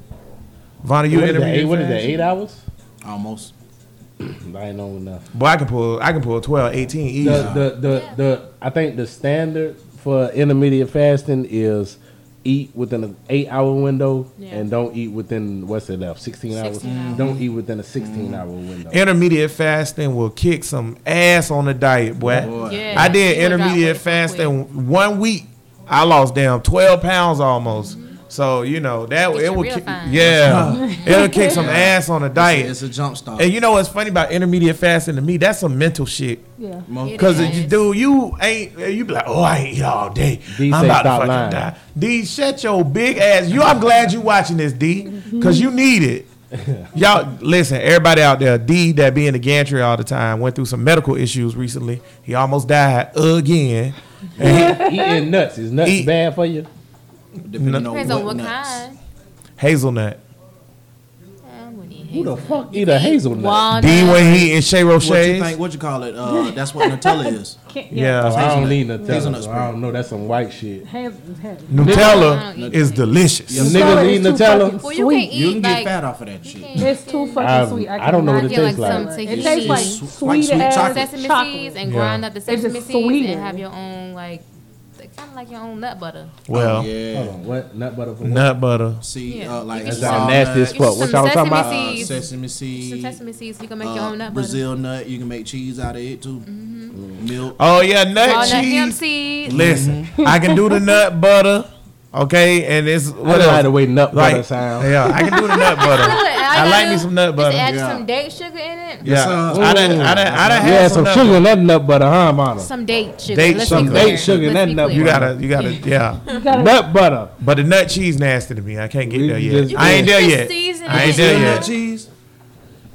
Vonda, you what, is that, intermediate eight, what is that? Eight hours? almost. I ain't know enough. Boy, I can pull I can pull 12, 18 easy. The, the the the I think the standard for intermediate fasting is eat within an eight hour window Yeah. and don't eat within what's it left sixteen hours. 16 hours. Don't eat within a sixteen hour mm-hmm. window. intermediate fasting will kick some ass on the diet, boy. Boy. Yeah, I did you intermediate weight quick. fasting one week. I lost damn twelve pounds almost. So you know that Get it you will, real kick, fine. yeah, it'll kick some ass on the It's diet. a, it's a jump start. And you know what's funny about intermediate fasting to me? That's some mental shit. Yeah. Cause is. you do you ain't you be like, oh I ain't eat all day. D I'm about to fucking lying. die. D, shut your big ass. You I'm glad you watching this, D. Cause you need it. Y'all listen, everybody out there, D that be in the gantry all the time, went through some medical issues recently. He almost died again. And he- Eating nuts is nuts Eat- bad for you? depending on Depends what, on what nuts. kind. hazelnut. I wouldn't eat Who the fuck eat a hazelnut? Walnut. D when he eating Shea What you think? What you call it? Uh, that's what Nutella is. Can't, Yeah. Oh, I don't need Nutella. Hazelnut so I don't know. That's some white shit. Hands, hands. Nutella Nutella. is delicious. Them niggas eat Nutella. fucking Well, you can eat You can get fat off of that shit. It's too fucking I've- sweet. I, I don't know what cannot it like tastes like. It tastes like Sweet sweet sweet ass chocolate. sesame seeds and Yeah. grind up the It's sesame just seeds and have your own like kind of like your own nut butter. Well, Oh, yeah. Hold on, what nut butter? For what? nut butter. See, Yeah. uh, like get That's some- nasty as fuck. What y'all talking sesame about? uh, seeds. sesame Some sesame seeds. You can make your uh, own nut butter. Brazil nut. You can make cheese out of it too. Mhm. Milk. Oh yeah, nut Walnut hemp cheese. seeds. Listen, I can do the nut butter. Okay, and it's what know how else? the way nut butter Like, sound. yeah, I can do the nut butter. I like me some nut butter. Just add Yeah. some date sugar in it. Yeah, sir. I done, I done, I done had had some, some sugar in that nut butter, huh, Mama? Some date sugar. Date Let's sugar. be clear. Date sugar in Let's that nut clear. You gotta, you gotta, yeah. You gotta- Nut butter. But the nut cheese nasty to me. I can't get We there yet. just- I ain't there yet. I ain't there Brazil nut yet. cheese.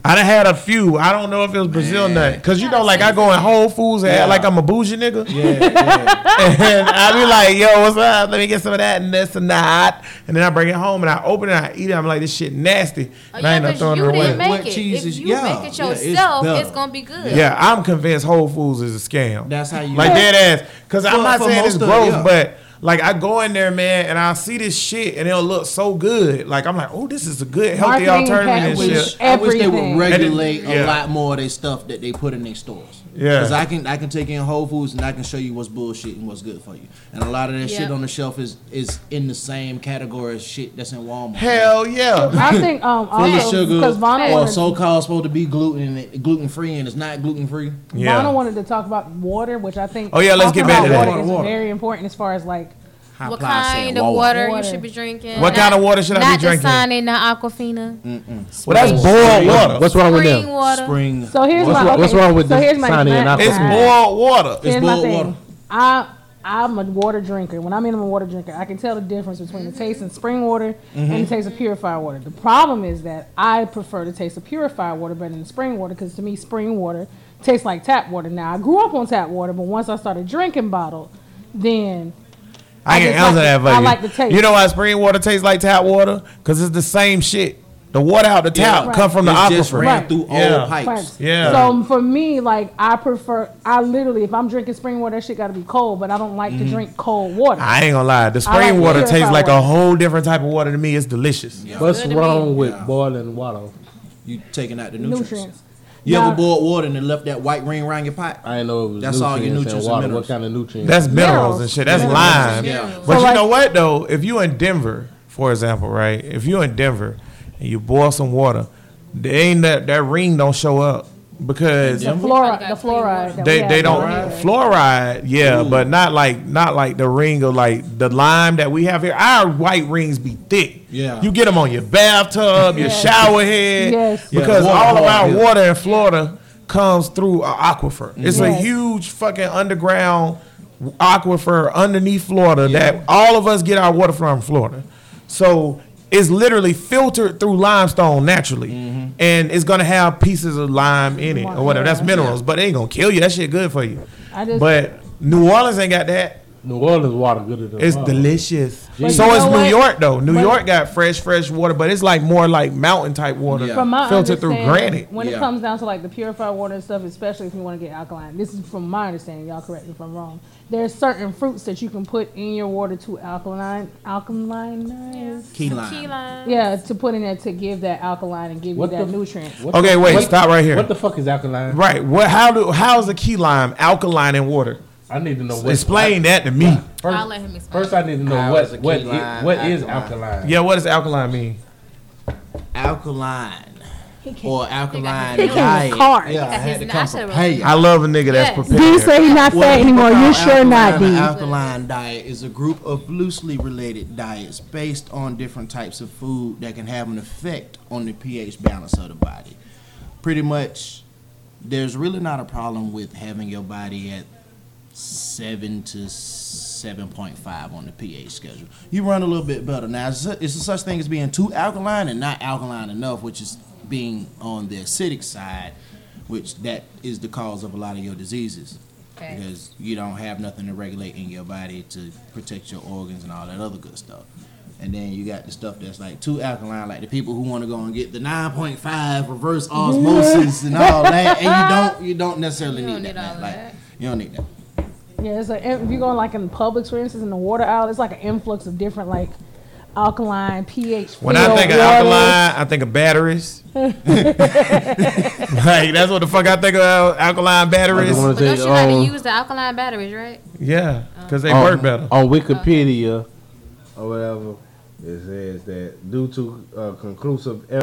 I done had a few. I don't know if it was Brazil nut. Cause you know, like I go in Whole Foods and Yeah. act like I'm a bougie nigga. Yeah, yeah. and I be like, yo, what's up? Let me get some of that and this and that. And then I bring it home and I open it and I eat it. I'm like, this shit nasty. Oh, And I yeah, end up 'cause throwing you it away. didn't make Wet it. cheese if is- you yeah, make it yeah, it's yourself, it's gonna be good. Yeah, I'm convinced Whole Foods is a scam. That's how you. like dead ass. Cause I'm For- not for saying it's most of- gross, yeah. but like I go in there, man, and I see this shit and it'll look so good. Like I'm like, oh, this is a good healthy Marketing alternative and I wish, shit. I wish they would Everything. regulate Yeah. a lot more of their stuff that they put in their stores. Yeah. Because I can I can take in Whole Foods and I can show you what's bullshit and what's good for you. And a lot of that shit on the shelf is is in the same category as shit that's in Walmart. Hell yeah. I think um Full of also sugar because Vonna or so called supposed to be gluten gluten free and it's not gluten free. Yeah. Vonna wanted to talk about water, which I think Oh, yeah, let's get back about to that. water Water, is water. very important as far as like What kind of water, you should be drinking? What kind of water should I be not drinking? Not Dasani, not Aquafina. Well, that's boiled water. What's wrong with Spring them? water. Spring. so here's What's my wrong- okay, what's wrong with so this here's my Dasani and my- It's Aquafina? boiled water. It's Here's boiled water. I I'm a water drinker. When I mean I'm a water drinker, I can tell the difference between the taste of spring water and the mm-hmm. taste of purified water. The problem is that I prefer the taste of purified water better than spring water because to me spring water tastes like tap water. Now I grew up on tap water, but once I started drinking bottled, then I, I can answer like that the- for I you. like the taste. You know why spring water tastes like tap water? Because it's the same shit. The water out the tap Right. come from the It just aquifer. ran Right. through Yeah. old pipes. Pipes. Yeah. So um, for me, like I prefer, I literally, if I'm drinking spring water, that shit got to be cold. But I don't like to mm-hmm. drink cold water. I ain't gonna lie. The spring like water tastes purified like a whole different type of water to me. It's delicious. What's Good wrong me. with Yeah. boiling water? You taking out the nutrients. nutrients. You Now- ever boiled water and then left that white ring around your pot? I ain't know it was That's all your nutrients nutrients and water. minerals. What kind of nutrients? That's minerals, Minerals. and shit. That's Minerals. lime. Yeah. But So, you like- know what though? If you in Denver, for example, right? If you in Denver and you boil some water, there ain't that that ring don't show up. Because The fluoride, the fluoride. that they they don't down here. fluoride, yeah, but not like not like the ring of like the lime that we have here. Our white rings be thick. Yeah. you get them on your bathtub, your Yes. shower head, Yes. because Yeah, all of water, our yeah. water in Florida comes through an aquifer. Mm-hmm. It's a huge fucking underground aquifer underneath Florida that all of us get our water from Florida. So it's literally filtered through limestone naturally, mm-hmm. and it's gonna have pieces of lime in it or whatever. That's minerals, but it ain't gonna kill you. That shit good for you. I just- but New Orleans ain't got that. New Orleans water good than It's delicious. But so you is New what? York though. New But- York got fresh, fresh water, but it's like more like mountain type water, Yeah. From my filtered through understanding, granite. When Yeah. it comes down to like the purified water and stuff, especially if you want to get alkaline, this is from my understanding. Y'all correct me if I'm wrong. There's certain fruits that you can put in your water to alkaline, alkaline. Key lime. Key lime. Yeah, to put in there to give that alkaline and give What you that the- nutrient. what Okay, the- wait, what- stop right here. What the fuck is alkaline? Right. What? How do? How is a key lime alkaline in water? I need to know what. Explain that to me. First, I'll let him explain. first I need to know How what is what key i- lime what is alkaline? alkaline. Yeah. What does alkaline mean? Alkaline or alkaline He diet. with. Yeah, I had to come prepared. I love a nigga that's Yes. D prepared. say he not What fat anymore. You sure not, alkaline- D? Alkaline diet is a group of loosely related diets based on different types of food that can have an effect on the pH balance of the body. Pretty much, there's really not a problem with having your body at seven to seven point five on the pH schedule. You run a little bit better now. It's a, it's a such thing as being too alkaline and not alkaline enough, which is being on the acidic side, which that is the cause of a lot of your diseases Okay. because you don't have nothing to regulate in your body to protect your organs and all that other good stuff. And then you got the stuff that's like too alkaline, like the people who want to go and get the 9.5 reverse osmosis and all that, and you don't you don't necessarily You need don't that. need all. Like that. you don't need that. Yeah, it's like if you go like in Publix, for instance, in the water aisle, it's like an influx of different like alkaline pH. When I filled think of waters. alkaline, I think of batteries. like that's what the fuck I think of alkaline batteries. just wanna But don't you like to um, use the alkaline batteries, right? Yeah, because they on, work better. On Wikipedia or whatever, it says that due to uh, conclusive. E-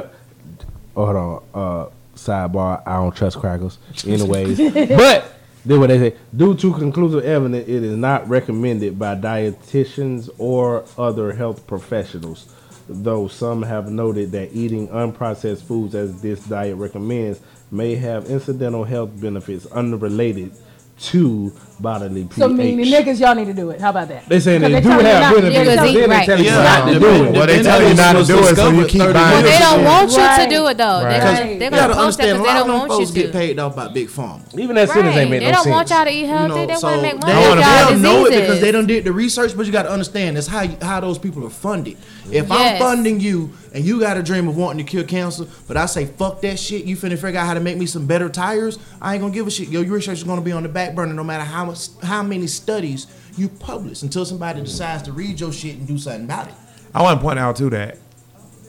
oh, hold on. Uh, sidebar. I don't trust crackers. Anyways, but then what they say, due to conclusive evidence, it is not recommended by dietitians or other health professionals. Though some have noted that eating unprocessed foods, as this diet recommends, may have incidental health benefits unrelated to bodily pH. So meaning niggas, y'all need to do it. How about that? They saying they Because do have not- benefits, yeah, but tell eat you- then they right. tell you Yeah. not to do it. Well, they tell you not to do it, so you keep buying. Well, they don't want you to do it though. They're Because gonna, you they're gonna post that because they don't want folks you get to. paid off by big pharma. Even that sentence ain't make They don't want y'all to eat healthy. they so want to make money they, off wanna- y'all they'll know it because they don't did the research, but you got to understand it's how you, how those people are funded. If I'm funding you and you got a dream of wanting to cure cancer, but I say fuck that shit, you finna figure out how to make me some better tires. I ain't gonna give a shit. Yo, your research is gonna be on the back burner no matter how how many studies you publish until somebody decides to read your shit and do something about it. I want to point out too that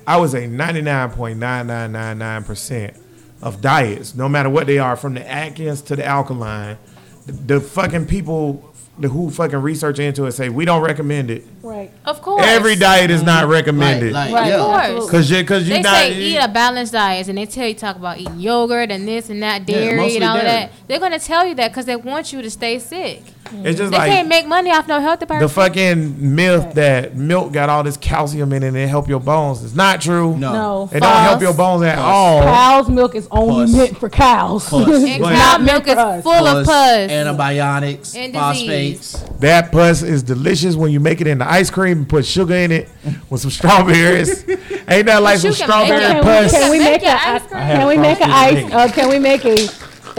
I would say 99.9999% of diets, no matter what they are, from the Atkins to the alkaline, the, the fucking people who fucking research into it say we don't recommend it. Right. Of course. Every diet is not recommended. Like, Right. yeah. Of course. Cause you, cause you They not. say eat a balanced diet, and they tell you talk about eating yogurt and this and that, dairy mostly and all dairy. that. They're gonna tell you that because they want you to stay sick. it's just They like can't make money off no healthy person. the fucking myth that milk got all this calcium in it and it help your bones. It's not true. No. No. It don't help your bones at Pus. all. Cow's milk is only Pus. meant for cows. Pus. It's and cow not milk for is us. full of pus. antibiotics, And phosphates. That pus is delicious when you make it into ice cream and put sugar in it with some strawberries. Ain't that like some you can make strawberry it. Can we, can we Make make a ice cream. can we make an ice? Uh, can we make a?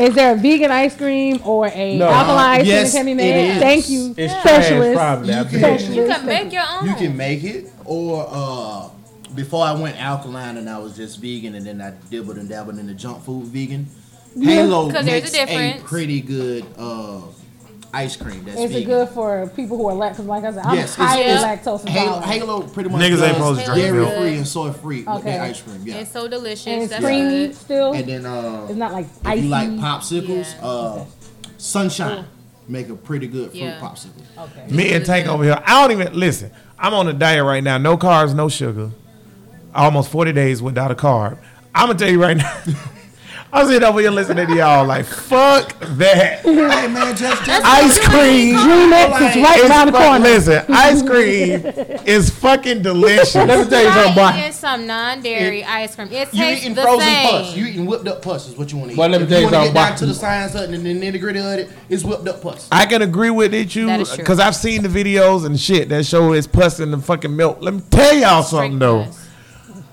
Is there a vegan ice cream or a No. alkaline ice Yes, cream that can be made? Thank you, It's specialist. probably. You can- Specialist. you can make your own. You can make it, or uh, before I went alkaline and I was just vegan, and then I dibbled and dabbled in the junk food vegan. Halo 'Cause there's a makes difference. pretty good uh, ice cream. That's Is it good for people who are lactose? Like I said, I'm Yes, it's- highly Yeah. lactose Halo, intolerant. Halo pretty much Niggas ain't does supposed to drink dairy milk. free and soy free with Okay. their ice cream. Yeah, It's so delicious. and it's That's creamy good. still. and then uh, It's not like if icy. you like popsicles, Yeah. uh, Sunshine make a pretty good fruit Yeah. popsicle. okay. Me and Tank over here. I don't even listen. I'm on a diet right now. No carbs, no sugar. Almost 40 days without a carb. I'm gonna tell you right now. I'm sitting over here listening to y'all like, fuck that. Hey man, just just Ice cream. Dreamex is right around the corner. Listen, ice cream is fucking delicious. Let me tell you something, Try boy. eating some non-dairy ice cream. It you tastes eating the frozen same. pus. You eating whipped up pus is what you want to eat. Well, let me if tell you wanna something, Get down boy. to the science of it and the nitty gritty of it, it's whipped up pus. I can agree with it, you, That is true. because I've seen the videos and shit that show it's pus in the fucking milk. Let me tell y'all something Straight though. pus.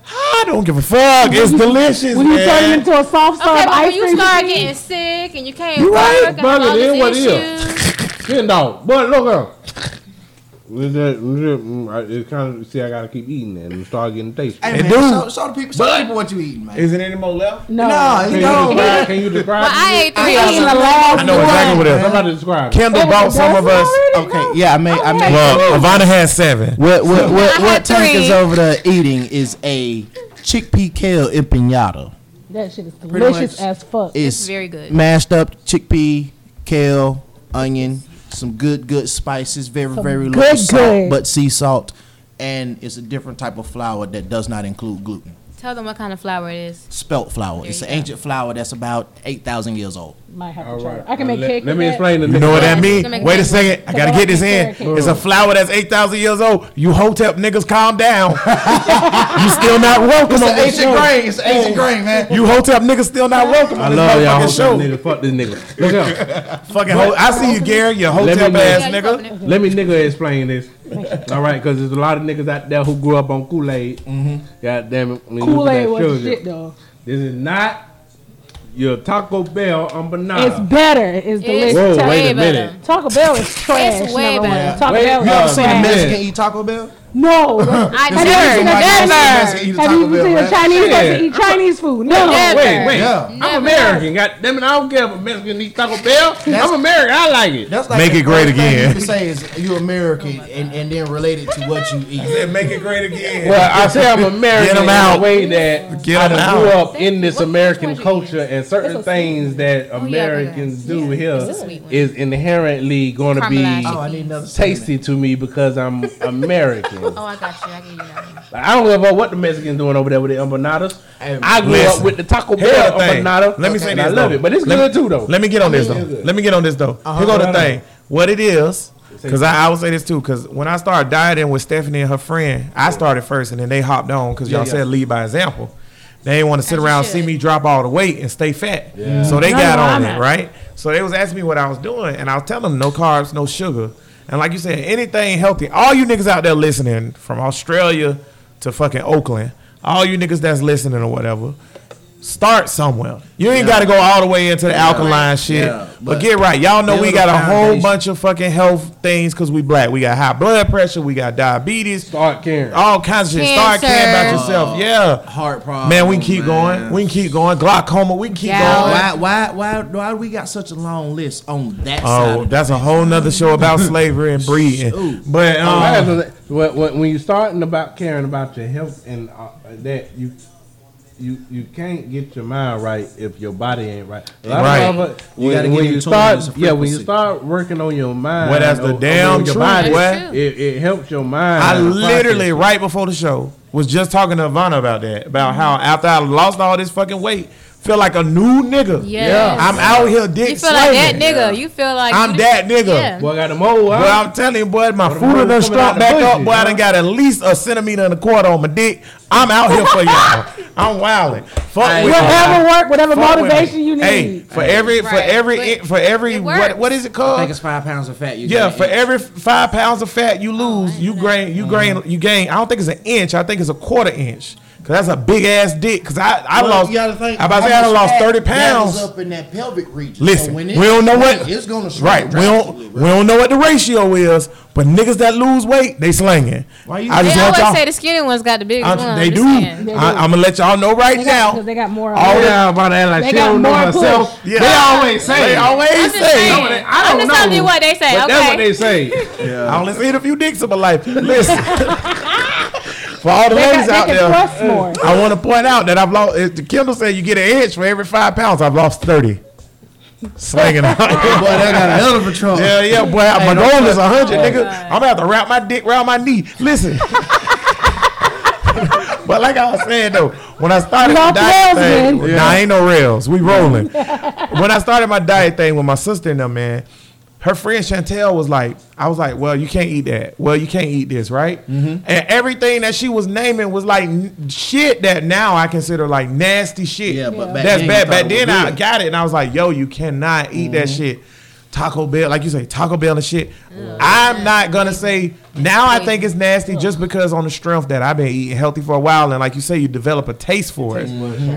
I don't give a fuck. It's delicious, When you turn it man. into a soft serve Okay, but when you start getting sick and you can't You work right, and have brother, all it is what these it is. issues, dog. But look up. We just, we just, mm, it's kind of see. I gotta keep eating it and start getting tasty. Hey Hey, man, dude. show, show the people, show the people what you eating, man. Is it any more left? no. Nah, Can you you describe? Can you describe? well, I ate I three. got eating the some- last I know exactly what it is. Somebody describe. it. Kendall That bought was some of us. one already? Okay, yeah, I made, I made. Well, Ivana has seven. What what what, I what had Tank is over there eating is a chickpea kale empanada. That shit is delicious as fuck. It's very good. Mashed up chickpea, kale, onion, some good good spices, very Some very good, little salt, good. but sea salt, and it's a different type of flour that does not include gluten. Tell them what kind of flour it is. Spelt flour. There it's an go. ancient flour that's about eight thousand years old. Might have to try. right. I can make let, cake. Let with me that. explain the You know what that means? Wait a sense. second. I gotta get this in. It's a flour that's 8,000 years old. You hotep niggas calm down. you still not welcome on this show. It's an ancient grain, man. You hotep niggas still not welcome I love y'all. motherfucking show. Nigga, fuck this nigga. Look up. Fucking ho- I see you, Gary. You Let me hotep know. ass nigga. Let me nigga explain this. All right, because there's a lot of niggas out there who grew up on Kool Aid. Mm-hmm. God damn it. when you look Kool at Aid was the shit though. This is not your Taco Bell empanada. It's better. It's delicious. Whoa, wait a way better. minute. Taco Bell is trash. It's way better. Taco Wait, Bell you is ever See a Man. trash. Mexican eat Taco Bell? No. I Have you never, seen a never. Mexican eat a Have Taco you Bell, seen a man? Chinese Shit. person eat Chinese food? No. Never. Wait, wait. Yeah. I'm Never. American. God damn it. I don't care if a Mexican eat Taco Bell. I'm American. I like it. That's like Make it great first thing again. You can say is you American and, and then relate it to what you eat. Make it great again. Well, I say I'm American Get 'em in out. a way that Get I 'em done grew out. up in this American Which one you culture and certain things that oh, Americans do Yeah, here it's a sweet one. is inherently going to be Caramelized. Oh, I need another tasty to me because I'm American. Oh, I got you. I give you that one. Like, I don't give a what the Mexicans doing over there with the empanadas. Hey, I grew listen. up with the Taco Bell empanada. Let me say and this I love though. it, but it's Let good me- too though. Let me get on this I though. mean, it's good. Let me get on this though. Uh-huh. Here go the Right on. thing. What it is, because I, I would say this too, because when I started dieting with Stephanie and her friend, I started first, and then they hopped on because y'all yeah. said lead by example. They didn't want to sit As around should. see me drop all the weight and stay fat. Yeah. So they No, got no, on I'm it, not. right? So they was asking me what I was doing, and I was telling them no carbs, no sugar. And like you said, anything healthy. All you niggas out there listening from Australia to fucking Oakland, all you niggas that's listening or whatever, start somewhere. You ain't got to go all the way into the alkaline shit. Yeah, but, but get right. Y'all know we got a a whole bunch of fucking health things because we black. We got high blood pressure. We got diabetes. Start caring. All kinds of shit. Start caring about Cancer. yourself. Yeah. Heart problems. Man, we can keep man. going. We can keep going. Glaucoma. We can keep Gout. going. Why, why, why, why do we got such a long list on that side? Oh, that's a whole nother show about slavery and breeding. Shoot. But Oh, um, have to- when, when, when you starting about caring about your health and uh, that you you you can't get your mind right if your body ain't right. A lot of Right. motherfuckers- You When, gotta when get you start, yeah, when you start working on your mind, Well, that's the or- or damn your truth, body, boy. It, it helps your mind. I literally right before the show was just talking to Ivana about that, about how after I lost all this fucking weight, feel like a new nigga. Yes. I'm out here dick You feel like that slinging. nigga. You feel like I'm you- that nigga. Yeah. Boy, I got the mole. Boy, I'm telling you, boy, my What food the done mother strung back the up. bushes, Boy, I huh? done got at least a centimeter and a quarter on my dick. I'm out here for y'all. I'm wilding. Fuck with y'all. Whatever work, whatever Fuck motivation you need. Hey, for every, for Right. every, But for every, what, what is it called? I think it's five pounds of fat. You Yeah, for eat. every five pounds of fat you oh, lose, you gain, you gain, you gain. I don't think it's an inch. I think it's a quarter inch. Cause that's a big ass dick. Cause I, I Well, lost. you gotta think I about to say I done lost thirty gathers pounds. up in that pelvic region. Listen, So when we don't know what. It's gonna shrink right. We don't. bro. We don't know what the ratio is. But niggas that lose weight, they slinging. Why you- I They just want always y'all. say the skinny ones got the biggest I'm- one. they do. They do. I, I'm gonna let y'all know right They got, they got more. All of the- Yeah, about that like They got don't know more herself. Yeah. They always say. They always I'm just say. saying. I don't I'm just telling know. you what they say. Okay. that's what they say. I only seen a few dicks in my life. Listen, for all the They, ladies got, out they can there, thrust more. I want to point out that I've lost. if The Kindle said you get an inch for every five pounds. I've lost thirty. Slinging out. Boy, they got a hell of a trouble. Yeah, yeah, boy. my Hey, goal is fuck- hundred, Oh, nigga. God. I'm gonna have to wrap my dick around my knee. Listen. but like I was saying though, when I started We my off the diet rails thing, again. nah, ain't no rails. We rolling. when I started my diet thing with my sister and them, man, her friend Chantel was like, I was like, well, you can't eat that. Well, you can't eat this, right? Mm-hmm. And everything that she was naming was like n- shit that now I consider like nasty shit. Yeah, but back that's then bad. thought Back then I got it, and I was like, yo, you cannot eat that Mm-hmm. shit. Taco Bell, like you say, Taco Bell and shit. I'm not gonna say now. I think it's nasty just because on the strength that I've been eating healthy for a while, and like you say, you develop a taste for it,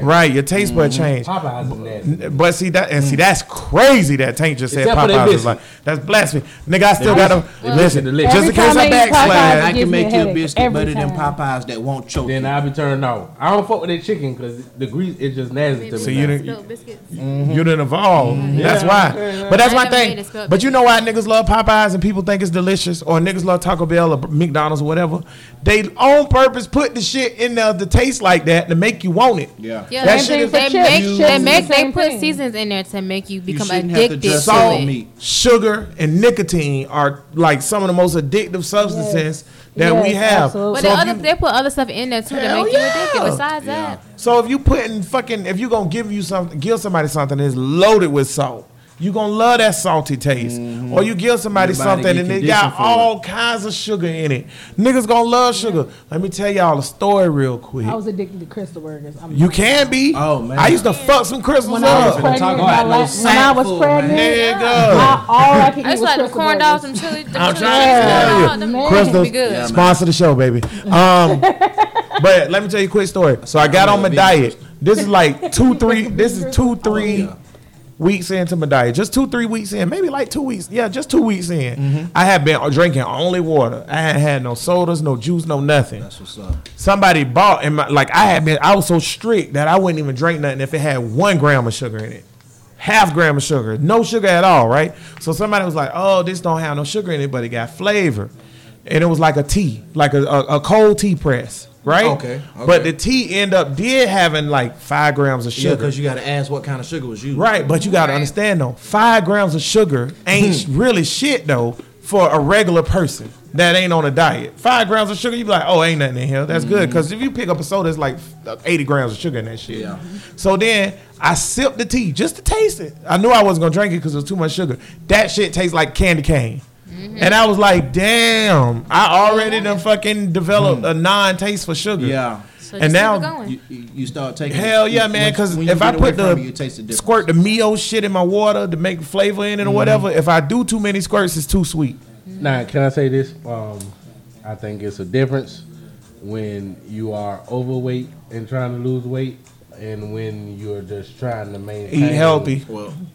right? Your taste bud mm-hmm. change. Popeyes is nasty. But see that, and see mm. that's crazy. That Tank just said Except for they Popeyes is like that's blasphemy. Nigga, I still got to listen. delicious. Just in case I I eat Popeyes, backslide. I can make you a biscuit every better than time. Popeyes that won't choke Then. I'll be turned off. I don't fuck with that chicken because the grease is just nasty to me. So you now. didn't- Spelt biscuits. You didn't evolve. Mm-hmm. That's Yeah. why. But that's I my never thing. made it spelled But you know why niggas love Popeyes and people think it's delicious, or niggas love Taco Bell or McDonald's or whatever. They on purpose put the shit in there to taste like that to make you want it. Yeah. Yeah, That they, shit is- they for make chips. they make they put thing. seasons in there to make you become shouldn't have to addicted just to salt meat. Sugar and nicotine are like some of the most addictive substances that Yes, we have. absolutely. But So the other, you- they put other stuff in there too to Hell make you yeah. addicted. Besides that, So if you putting fucking, if you gonna give you something, give somebody something that's loaded with salt, you gonna love that salty taste. Or you give somebody Your something and it got for all kinds of sugar in it. Niggas gonna love sugar. Let me tell y'all a story real quick. I was addicted to Krystal Burgers. I'm You can be. Oh, man. I used to fuck some Krystals When I was up. talk pregnant, about my those la- when I was sackful, pregnant, Nigga. I, all I could eat I was just like the Krystal corn dogs, Burgers. them chili, I'm trying to tell you. oh, them Man. Krystals. Yeah, sponsor the show, baby. Um, but let me tell you a quick story. So I got on my diet. This is like two, three. This is two, three weeks into my diet. Just two, three weeks in. Maybe like two weeks. Yeah, just two weeks in. Mm-hmm. I have been drinking only water. I hadn't had no sodas, no juice, no nothing. That's what's up. Somebody bought and my, like I had been. I was so strict that I wouldn't even drink nothing if it had one gram of sugar in it. Half gram of sugar, no sugar at all, right? So somebody was like, "Oh, this don't have no sugar in it, but it got flavor," and it was like a tea, like a, a, a cold tea press, right? Okay, But the tea end up did having like five grams of sugar. because you got to ask what kind of sugar was used. Right, but you got to Right. understand though, five grams of sugar ain't hmm. really shit though for a regular person that ain't on a diet. Five grams of sugar, you be like, oh, ain't nothing in here. That's good hmm. because if you pick up a soda, it's like eighty grams of sugar in that shit. Yeah. So then I sipped the tea just to taste it. I knew I wasn't gonna drink it because it was too much sugar. That shit tastes like candy cane. And I was like, damn, I already done fucking developed a non taste for sugar. Yeah. So And now- going. You, you you start taking. Hell yeah, you- man! Because if I put the it, you taste the squirt the Mio shit in my water to make flavor in it or mm-hmm. whatever, if I do too many squirts, it's too sweet. Mm-hmm. Now, can I say this? Um, I think it's a difference when you are overweight and trying to lose weight, and when you're just trying to maintain Eat healthy.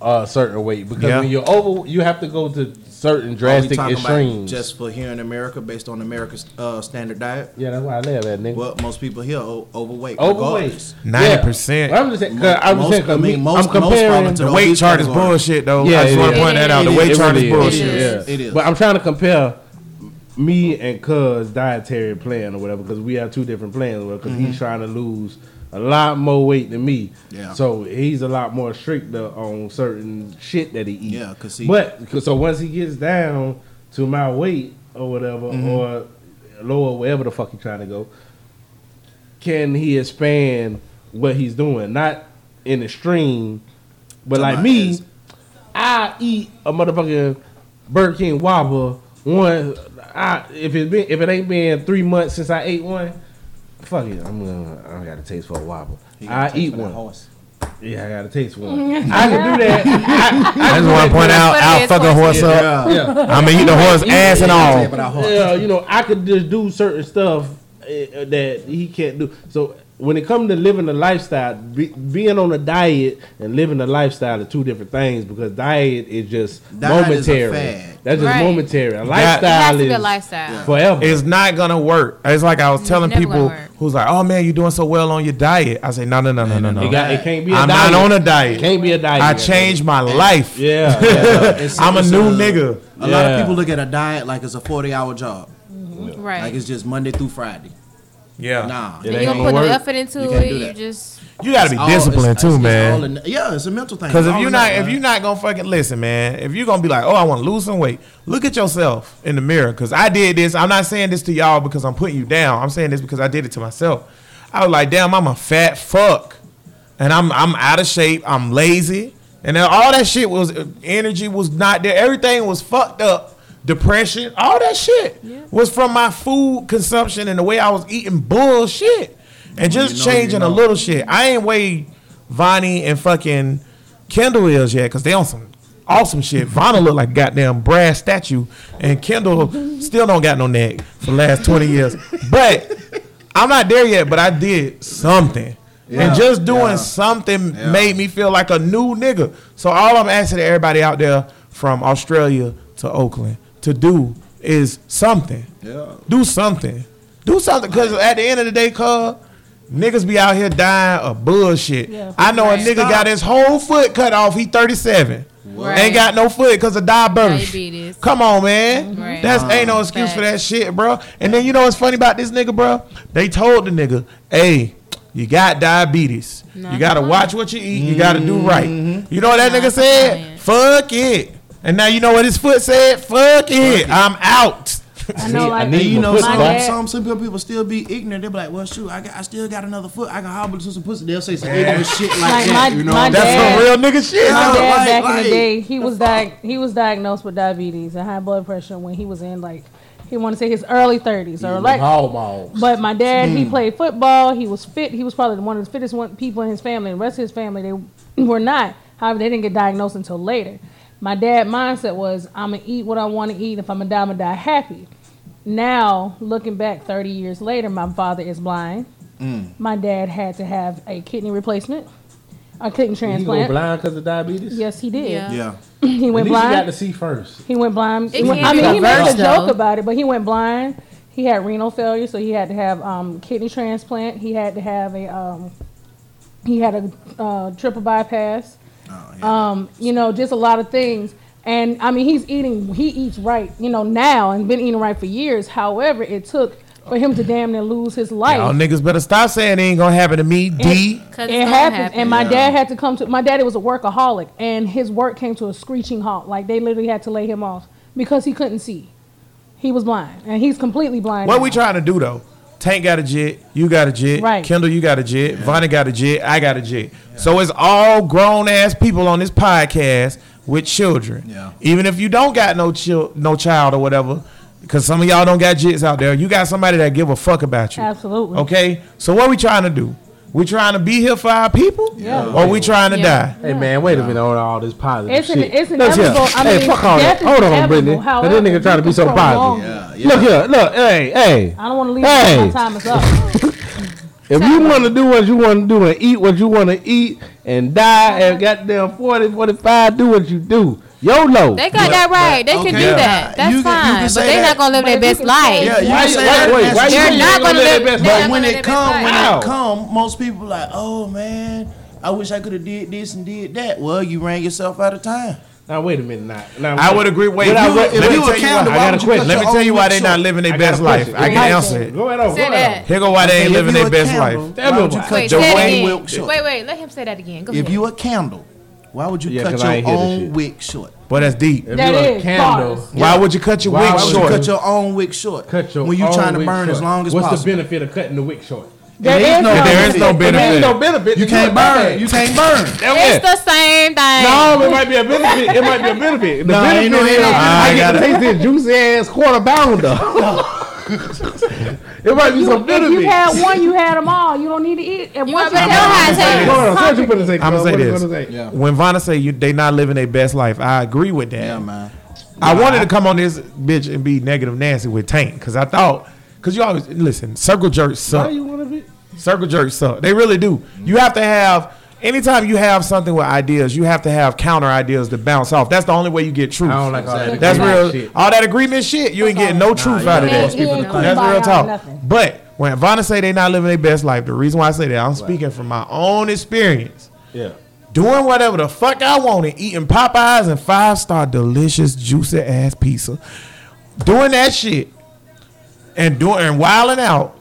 A certain weight. Because Yeah. when you're over, you have to go to certain are we drastic extremes. about just for here in America, based on America's uh, standard diet. yeah, that's why I live at nigga. Well, most people here are overweight. Overweight. regardless. 90%. Yeah. I'm just saying. 'cause I'm Most- just saying. 'cause I mean, most, I'm most fall comparing. into The the weight chart is bullshit, though. Yeah, i just want to point that out the weight it chart really is bullshit is. Yeah. it is but i'm trying to compare me and Cuz dietary plan or whatever because we have two different plans. Because he's trying to lose a lot more weight than me. Yeah. So he's a lot more stricter on certain shit that he eats. Yeah, cause he- But 'cause- so once he gets down to my weight or whatever mm-hmm. or lower wherever the fuck he trying to go, can he expand what he's doing? Not in extreme, but like me. I eat a motherfucking Burger King Whopper one. I if it been if it ain't been three months since I ate one, fuck it. I'm gonna I got a taste for a Whopper. He got I a taste eat one. horse. Yeah, I got to taste for one. I can do that. I just want to point out, That's what I'll fuck a horse horse. up. Yeah. I'm going to eat the horse ass and all. I horse. Yeah, you know, I could just do certain stuff uh, that he can't do. So when it comes to living a lifestyle, be, being on a diet and living a lifestyle are two different things because diet is just Diet is a momentary. fad. That's just Right. momentary. A lifestyle has to a is lifestyle. forever. It's not gonna work. It's like I was telling people who's like, "Oh man, you're doing so well on your diet." I say, "No, no, no, no, no, it, no. got, it can't be a I'm diet. not on a It diet. can't be a diet. I changed my life. Yeah. yeah. It's- I'm a it's new uh, nigga. A lot of people look at a diet like it's a 40 hour job. Right. Like it's just Monday through Friday. Yeah, Nah. It ain't you don't gonna put no work. effort into You can't it. do You just you got to be All- disciplined it's- too, it's- it's man. all in- yeah, it's a mental thing. Because if you're not, that, if you're not gonna fucking listen, man, if you're gonna be like, oh, I want to lose some weight, look at yourself in the mirror. Because I did this. I'm not saying this to y'all because I'm putting you down. I'm saying this because I did it to myself. I was like, damn, I'm a fat fuck, and I'm I'm out of shape. I'm lazy, and then all that shit was uh, energy was not there. Everything was fucked up. Depression, all that shit was from my food consumption and the way I was eating bullshit, and just you know, you changing a little shit. I ain't way Vonnie and fucking Kendall is yet because they on some awesome shit. Vanna look like a goddamn brass statue, and Kendall still don't got no neck for the last twenty years. But I'm not there yet. But I did something, Yeah, and just doing yeah. something Yeah. made me feel like a new nigga. So all I'm asking everybody out there from Australia to Oakland to do is something. Yeah. Do something. Do something. Cause at the end of the day, cuz niggas be out here dying of bullshit. Yeah. I know Right. a nigga got his whole foot cut off. He 37. Right. Ain't got no foot because of diabetes. Diabetes. Come on, man. Right. That's ain't no excuse for that shit, bro. And then you know what's funny about this nigga, bro? They told the nigga, "Hey, you got diabetes. Not you gotta lying. watch what you eat. You gotta do right." Mm-hmm. You know what that Not nigga said? Fuck it. And now you know what his foot said? Fuck it. I'm out. I know, I like need And you know, some, back. some some people, people still be ignorant. They be like, "Well, shoot, I, got, I still got another foot. I can hobble to some pussy." They'll say some ignorant shit like, Like that. my- you know, my That's dad- some real nigga shit. My dad like- back in the day, he the was fuck? diag- he was diagnosed with diabetes and high blood pressure when he was in like he want to say his early 30s or like Hall. But my dad, Hmm. he played football. He was fit. He was probably one of the fittest one, people in his family. The rest of his family, they were not. However, they didn't get diagnosed until later. My dad' mindset was, I'm gonna eat what I want to eat. If I'm gonna die, I'm gonna die happy. Now, looking back 30 years later, my father is blind. Hmm. My dad had to have a kidney replacement, a kidney transplant. You go transplant. blind because of diabetes? Yes, he did. Yeah. yeah. he At went least you got blind. to see first. He went blind. He went- I mean, he made a joke about it, but he went blind. He had renal failure, so he had to have um, kidney transplant. He had to have a um, he had a uh, triple bypass. Oh, yeah. Um, you know, just a lot of things. And I mean, he's eating. He eats right, you know, now and been eating right for years. However, it took for him to damn near lose his life. Y'all niggas better stop saying it ain't gonna happen to me. D. It it's happened, happen. and my Yeah. dad had to come to. My daddy was a workaholic, and his work came to a screeching halt. Like they literally had to lay him off because he couldn't see. He was blind, and he's completely blind. What now. we trying to do though? Tank got a jet, you got a jet, Right. Kendall, you got a jet, Vonnie got a jet, I got a jet. So it's all grown ass people on this podcast with children. Yeah. Even if you don't got no chil- no child or whatever, because some of y'all don't got jets out there, you got somebody that give a fuck about you. Absolutely. Okay, so what we trying to do? We trying to be here for our people, Yeah. or we trying to Yeah. die? Hey man, wait a minute on all this positive It's an- shit. it's Look here. inevitable. I hey, mean, fuck all that. death is Hold on, inevitable. Brittany. But However, that nigga trying to be so positive. Yeah, yeah. Look here, look, hey, hey. I don't want to leave Hey. my time is up. If you want to do what you want to do and eat what you want to eat and die at uh-huh. goddamn 40, 45, do what you do. YOLO. They got that right. They okay, can do yeah. that. That's You can- you fine. can but they're not gonna live their best life. Yeah, you Why say why- wait, why. They're think not they gonna live live. their best they're But when it come, when Wow. it come, most people like, oh man, I wish I could have did this and did that. Well, you ran yourself out of time. Now wait a minute. Now, now I would agree. Wait, What I you- would- let me tell you why- I got would a question. Let me tell you why they're not living their best life. I can Right. answer it. Go ahead on. Say Go ahead Here go why they ain't Okay, living their best life. Why would you cut Wait, your own wick short? Wait, wait. Let him say that again. Go If ahead. you a candle, why would you Yeah, cut 'cause I your ain't hear this own wick short? Boy, that's deep. If That you a is candle, bars. Why would you cut your Why wig Why would short? you cut your own wick short? cut your when you own trying to wick burn as long as What's possible. What's the benefit of cutting the wick short? There There is is no no There is no benefit. There benefit. ain't no benefit. You can't burn. You can't burn. It's the same thing. No, it might be a benefit. It might be a benefit. The No, benefit ain't no- is ain't no- I, I get to gotta- taste this juicy ass quarter pounder. it might be You, some if benefit. you had one, you had them all. You don't need to eat. If You once already have know how one, it tastes. Hold on, say what say. I'ma say this. say? Yeah. When Vanna say you, they not living their best life, I agree with that. Yeah, man. I wanted to come on this bitch and be negative Nancy with Tank because I thought, because you always listen, circle jerks suck. Why you want to be? Circle jerks suck. They really do. You have to have. Anytime you have something with ideas, you have to have counter ideas to bounce off. That's the only way you get truth. I don't like all that. That's agreement real. shit. All that agreement shit, you ain't getting no truth out of that. supposed to be ain't That's real talk. nothing. But when Vanna say they not living their best life, the reason why I say that, I'm speaking from my own experience. Yeah. Doing whatever the fuck I want and eating Popeyes and five star delicious juicy ass pizza. Doing that shit and doing and wilding out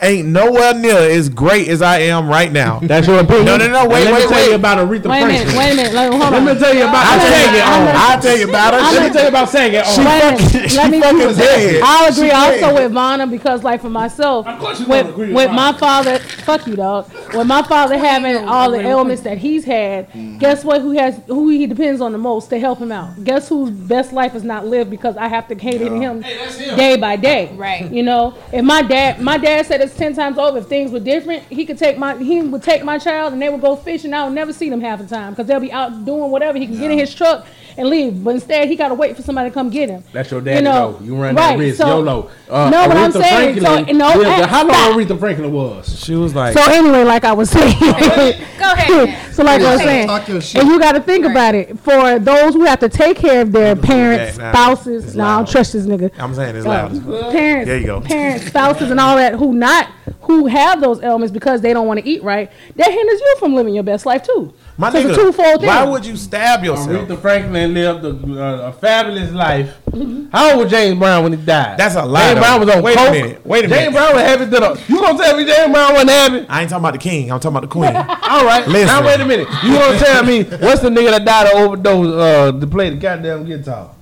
ain't nowhere near as great as I am right now. That's your opinion. No, no, no, wait, Let wait, me tell wait. you about Aretha Wait a Franklin. minute, wait a minute. Let, hold on. Let me tell you about I'm her gonna- singing I'm on. gonna- I'll tell you about her. Let me tell you about singing on. Wait a minute. Let me. fucking dead. I'll agree She also dead. with Vanna because, like, for myself, course you with, gonna agree with with my father, fuck you, dog. With my father having all the ailments that he's had, mm-hmm. guess what? Who has who he depends on the most to help him out? Guess whose best life is not lived because I have to cater to him day by day. Right. You know, if my dad, my dad said it's ten times over. If things were different, he could take my he would take my child and they would go fishing. I would never see them half the time because they'll be out doing whatever he can get in his truck and leave. But instead, he got to wait for somebody to come get him. That's your daddy, You know, though. You run right, that risk. so- YOLO. Uh, No, but I'm Aretha saying, so, Franklin no, lived- how long stop. Aretha Franklin was? She was like, So anyway, like I was saying, Go ahead. so like I was saying, talk your shit. and you got to think Right. about it for those who have to take care of their parents, that now. spouses. It's No, I don't trust this nigga. I'm saying it's Uh, loud. as parents, There you go. parents, spouses, and all that who not who have those ailments because they don't want to eat right. That hinders you from living your best life too. My so nigga, it's a twofold thing. why would you stab yourself? Aretha Franklin lived a, a, a fabulous life. How old was James Brown when he died? That's a lie, James though. Brown was on Wait a minute, wait a James minute. Brown was happy to the. You gonna tell me James Brown wasn't happy? I ain't talking about the king. I'm talking about the queen. All right. Listen. Now wait a minute. You gonna tell me what's the nigga that died of overdose uh, to play the goddamn guitar?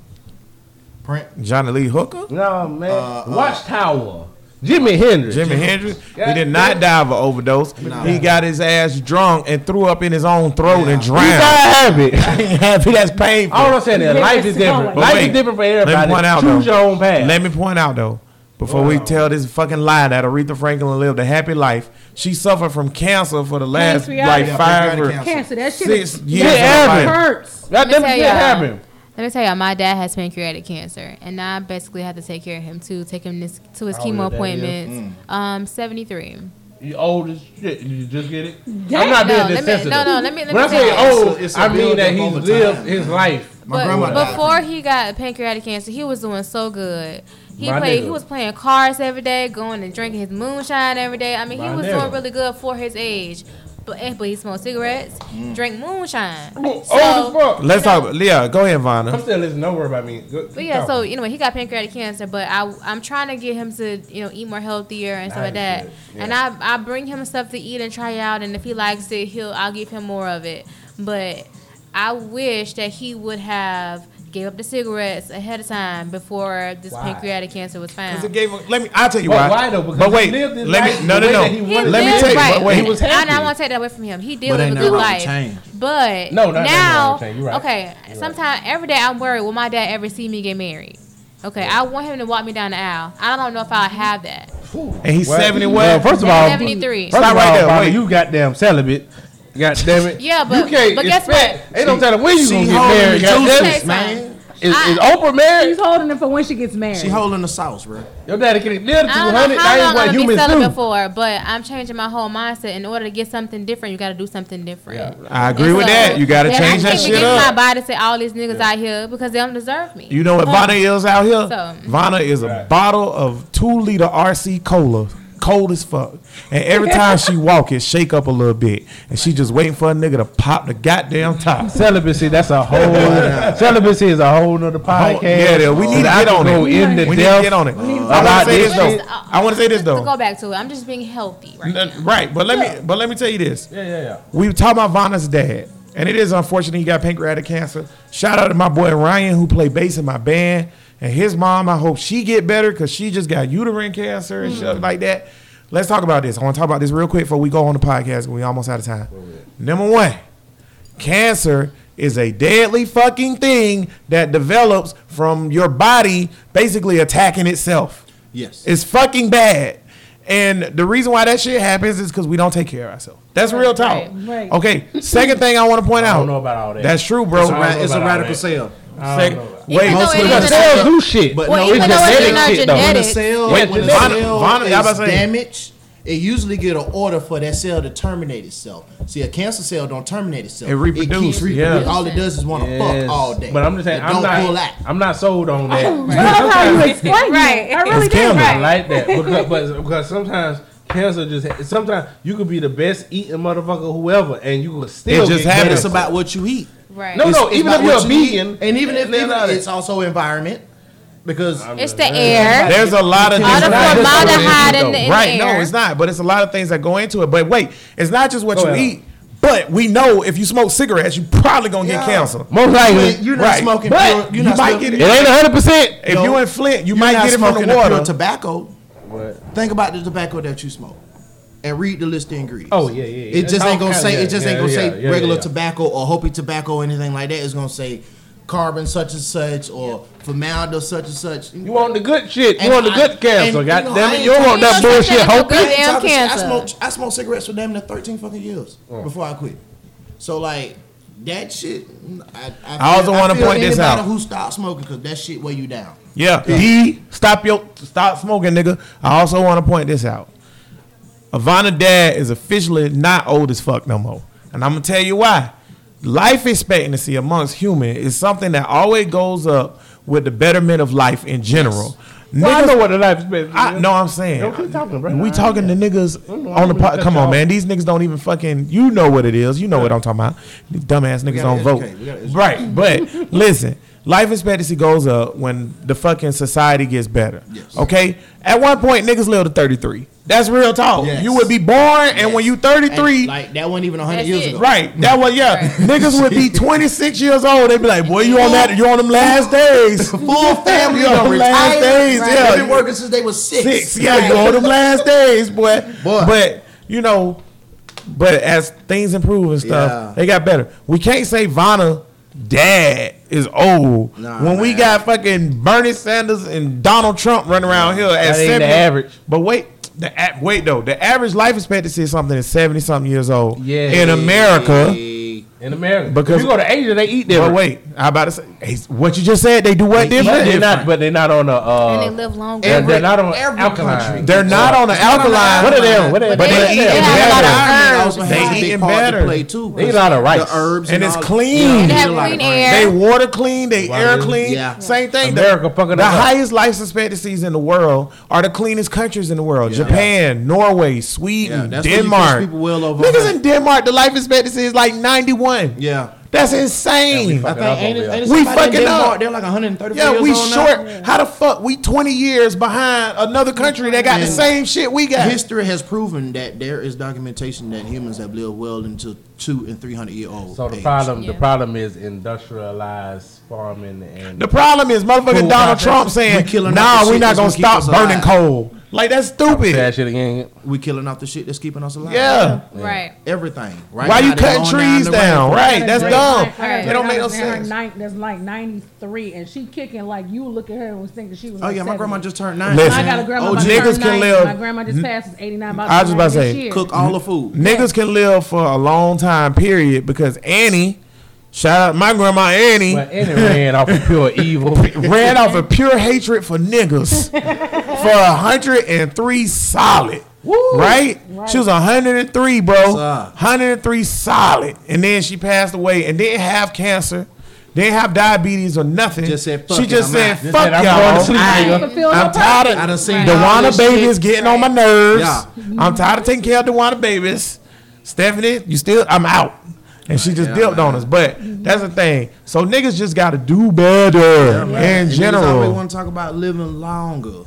Print. Johnny Lee Hooker, No man. Uh, uh, Watchtower. Jimi Hendrix. Jimi Hendrix. He did not die of an overdose. He got his ass drunk and threw up in his own throat and He drowned. died happy. happy. That's painful. All I'm saying is life is different. always- Life Wait, is different for Let me everybody. point out Choose though. your own path. Let me point out though. Before we tell this fucking lie that Aretha Franklin lived a happy life, she suffered from cancer for the last Pancreatic- like five or pancreatic cancer? That shit six years. Yeah, of her Abby. life. hurts. that Let me never tell did y'all. happen. Let me tell y'all, my dad has pancreatic cancer, and I basically have to take care of him too. Take him this, to his How chemo your daddy is? appointments. Um, seventy three. You old as shit. You just get it. Damn. I'm not No, being let insensitive. no, no, let me- let when me I say old, It's a- it's a I mean that build-up he's lived time. his life. My But grandma died. before he got pancreatic cancer, he was doing so good. He My played. nigga. He was playing cards every day, going and drinking his moonshine every day. I mean, he was nigga. doing really good for his age. But eh, but he smoked cigarettes, drank moonshine. Old So- as fuck. Let's talk. About, Leah, go ahead, I'm still listening. Don't worry about me. Go, But yeah, so anyway, he got pancreatic cancer, but I I'm trying to get him to you know eat more healthier and stuff like that. yeah. And I I bring him stuff to eat and try out, and if he likes it, he'll I'll give him more of it. But I wish that he would have gave up the cigarettes ahead of time before this Why? pancreatic cancer was found. Because it gave. him- Let me. I'll tell you But why. why though? Because but wait. he Let me. No, the no, way no. he He Let me tell you. right. Wait. He was I, happy. I want to take that away from him. He did But live a good nothing wrong with life. change. But No, not nothing wrong now, with change. You right. okay, sometimes every day I'm worried will my dad ever see me get married? Okay, I want him to walk me down the aisle. I don't know if I'll have that. And he's Well, seventy well, first of all, 73. First Stop of right there, Bobby, wait. you goddamn celibate. God damn it. Yeah, but- you can't but guess expect- what? They don't tell them when you gonna get married. the goddamn juices, it. man. Is, I- is Oprah married? She's holding it for when she gets married. She holding the sauce, bro. Your daddy can live to I don't 200. know how ain't long what I'm gonna humans do. for, but I'm changing my whole mindset. In order to get something different, you got to do something different. I agree And with so- that. You got to Yeah, change I that can't shit get in my body to say all these niggas out here because they don't deserve me. You know what Vanna is out here? So- Vanna is a Right. bottle of two liter RC cola, cold as fuck. And every time she walk, it shake up a little bit, and she just waiting for a nigga to pop the goddamn top. Celibacy, that's a whole. celibacy is a whole nother podcast. yeah, yeah, we need to I get can on it. in the We need to get on it. Uh, I want to say this this though. shit. I want to say this though. go back to it, I'm just being healthy right N- now. Right, but let me but let me tell you this. Yeah, yeah, yeah. We were talking about Vanna's dad, and it is unfortunate he got pancreatic cancer. Shout out to my boy Ryan who played bass in my band, and his mom. I hope she get better because she just got uterine cancer and stuff mm. like that. Let's talk about this. I want to talk about this real quick before we go on the podcast. We almost out of time. Number one, cancer is a deadly fucking thing that develops from your body basically attacking itself. Yes. It's fucking bad. And the reason why that shit happens is because we don't take care of ourselves. That's real talk. right, right. Okay. Second thing I want to point out. I don't know about all that. That's true, bro. It's a, I ra- don't know it's a radical that. Cell. Sec- wait, Even though Most of the a- Cells do shit. But Well, no, even it's though it's genetic shit, though. When the cell, Wait, when the cell Vanna, y'all about to is damaged, it usually get an order for that cell to terminate itself. See, a cancer cell don't terminate itself. It reproduce, keeps yeah. All it does is want to Yes. fuck all day. But I'm just saying, I'm don't pull not. out. I'm not sold on that. I love how you explain Right. it. I really It's do. cancer. I like that because, but, because sometimes cancer just sometimes you could be the best eating motherfucker whoever and you could still It just get happens. Cancer. about what you eat. Right. No, It's- no. it's even if you're a what eat. vegan, and even if then even, it's also environment. because It's the air. There's a lot of All the formaldehyde in the, right. air. No, it's not. But it's a lot of things that go into it. But wait, it's not just what Go you ahead. eat. But we know if you smoke cigarettes, you probably gonna get Yeah. cancer. Most likely, you're not Right. smoking. But pure, you're you not might smoking- get it It ain't hundred percent. If No. you in Flint, you you're might not get it from the smoking pure water. Or tobacco. What? Think about the tobacco that you smoke, and read the list of ingredients. Oh yeah, yeah. yeah. It just ain't gonna say yeah, it just ain't gonna say regular tobacco or Hopi tobacco or anything like that. It's gonna say carbon such and such or formaldehyde such and such. You want the good shit. You And want the I- good cancer. and, God you know, damn it. You don't want that bullshit. something Hope that's a good I ain't damn talking shit. I smoked I smoked cigarettes for damn near thirteen fucking years Oh. before I quit. So like that shit. I, I, I also wanna point this out. Who stopped smoking because that shit weigh you down. Yeah. D, stop your stop smoking, nigga. I also want to point this out. Ivana dad is officially not old as fuck no more. And I'm gonna tell you why. Life expectancy amongst human is something that always goes up with the betterment of life in general. Well, I Niggas- know what the life expectancy I is. know I'm saying. Don't keep talking, bro. We talking to niggas on the pod. Come on, man. These niggas don't even fucking. You know what it is. You know what I'm talking about. These dumbass niggas don't vote. educate. We gotta educate. Right, but listen. Life expectancy goes up when the fucking society gets better. Yes. Okay. At one point, niggas lived to 33. That's real talk. Yes. You would be born, and when you 33, And, like that wasn't even hundred years it. ago. Right. That was yeah. Right. Niggas would be 26 years old. They'd be like, "Boy, you on that? You on them last days? Full family, You on them last days? Right. Yeah. They've been working since they was six. six. Yeah, you on them last days, boy. Boy. But you know, but as things improve and stuff, Yeah. they got better. We can't say Vanna dad is old Nah, when we got fucking Bernie Sanders and Donald Trump running around here at That ain't the 70. average. But wait. The wait though, the average life expectancy is something that's seventy something years old. Yeah. in America. In America. Because- Because you go to Asia, they eat But different. wait, I about to say what you just said. They do what They eat different? but they're not. But they're not on the. and they Uh, live longer. they're, they're not on every alkaline. country. They're not on the alkaline. What are they on? What are they? But But they, they they eating have a better. of Also herbs. has They a eating better. play too. They eat a lot of rice. The herbs And it's all- clean. Yeah, They they have eat a lot of clean grains. air. They water clean, they Water air clean. Yeah. Same thing. America fucking the highest life expectancies in the world are the cleanest countries in the world. Japan, Norway, Sweden, that's where you Denmark. people well over Niggas in Denmark, the life expectancy is like 91. Yeah. That's insane. fuck- I Fucking think up ain't ain't We fucking Denmark, up. They're like 130. Yeah, years we old short. now. How the fuck we 20 years behind another country that got the same shit we got? History has proven that there is documentation that humans have lived well into two and three hundred year old. So the age. problem, the problem is industrialized farming and The problem is motherfucking Donald. Trump saying, killing "Nah, we shit not gonna gonna stop burning alive." coal." Like that's stupid. that shit again. we killing off the shit that's keeping us alive. Yeah. Right. everything. Right Why now, you cutting trees the down? Right, that's I dumb. great- I got a It don't make no aunt that's sense. nine- That's like 93, and she kicking like you look at her and was thinking she was. Oh like yeah, my 70. grandma just turned nine. Listen. I got a grandma. Oh, my niggas can 90. live- My grandma just passed. Is 89. I was to about to say, year. Cook all the food. Niggas can live for a long time, period. Because Annie, shout out my grandma Annie, But any ran off of pure evil. ran off of pure hatred for niggas for 103 solid. Right? She was 103, bro. 103 solid. And then she passed away and didn't have cancer, didn't have diabetes or nothing. Just said, "Fuck she just said, out." Just fuck said, "I'm y'all. sleep, I- nigga." Fulfill I'm her tired purpose. I done seen Right. all DeWanna this babies shit. getting on my nerves. Yeah. I'm tired of taking care of DeWanna babies. Stephanie, you still? I'm out. And she just Yeah, dipped man. on us. But that's the thing. So niggas just got to do better in And niggas always general. want to talk about living longer,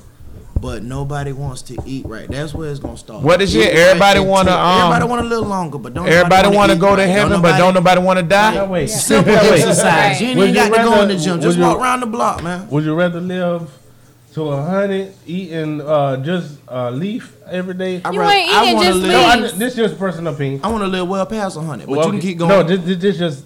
but nobody wants to eat right. That's where it's gonna start. What is it? Everybody and wanna, take- um, everybody want to live longer, but don't. Everybody want want to go to heaven, but don't nobody want to die. Now wait. Simple Now wait. exercise. You ain't Would even you got to go in the gym. Just you- walk around the block, man. Would you rather live to a hundred eating uh, just uh, leaf every day? I You rather- ain't eating wanna just live- No, I, this is just personal opinion. I want to live well past a hundred, but Well, you can keep going. No, this, this, this just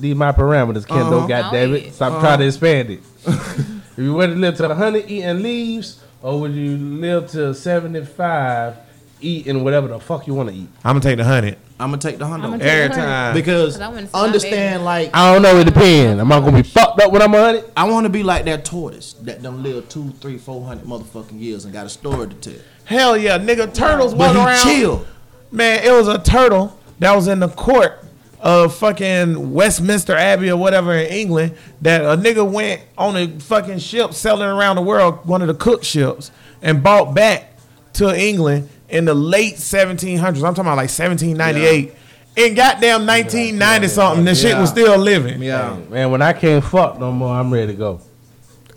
these my parameters, Kendall. Uh-huh. God damn it! yeah. Stop trying to expand it. if you want to live to a hundred eating leaves, or would you live to seventy five eating whatever the fuck you want to eat? I'm going to take the 100 I'm gonna take the hundred every time. because I wanna see my understand, like I don't know. It depends. Am I gonna be fucked up when I'm a hundred? I want to be like that tortoise that done live two, three, four hundred motherfucking years and got a story to tell. Hell yeah, nigga. Turtles But walking he around. chill. Man, it was a turtle that was in the court of fucking Westminster Abbey or whatever in England that a nigga went on a fucking ship sailing around the world, one of the cook ships, and bought back to England in the late 1700s. I'm talking about like 1798. Yeah. In goddamn 1990 yeah. something, this shit was still living. Yeah, man. When I can't fuck no more, I'm ready to go.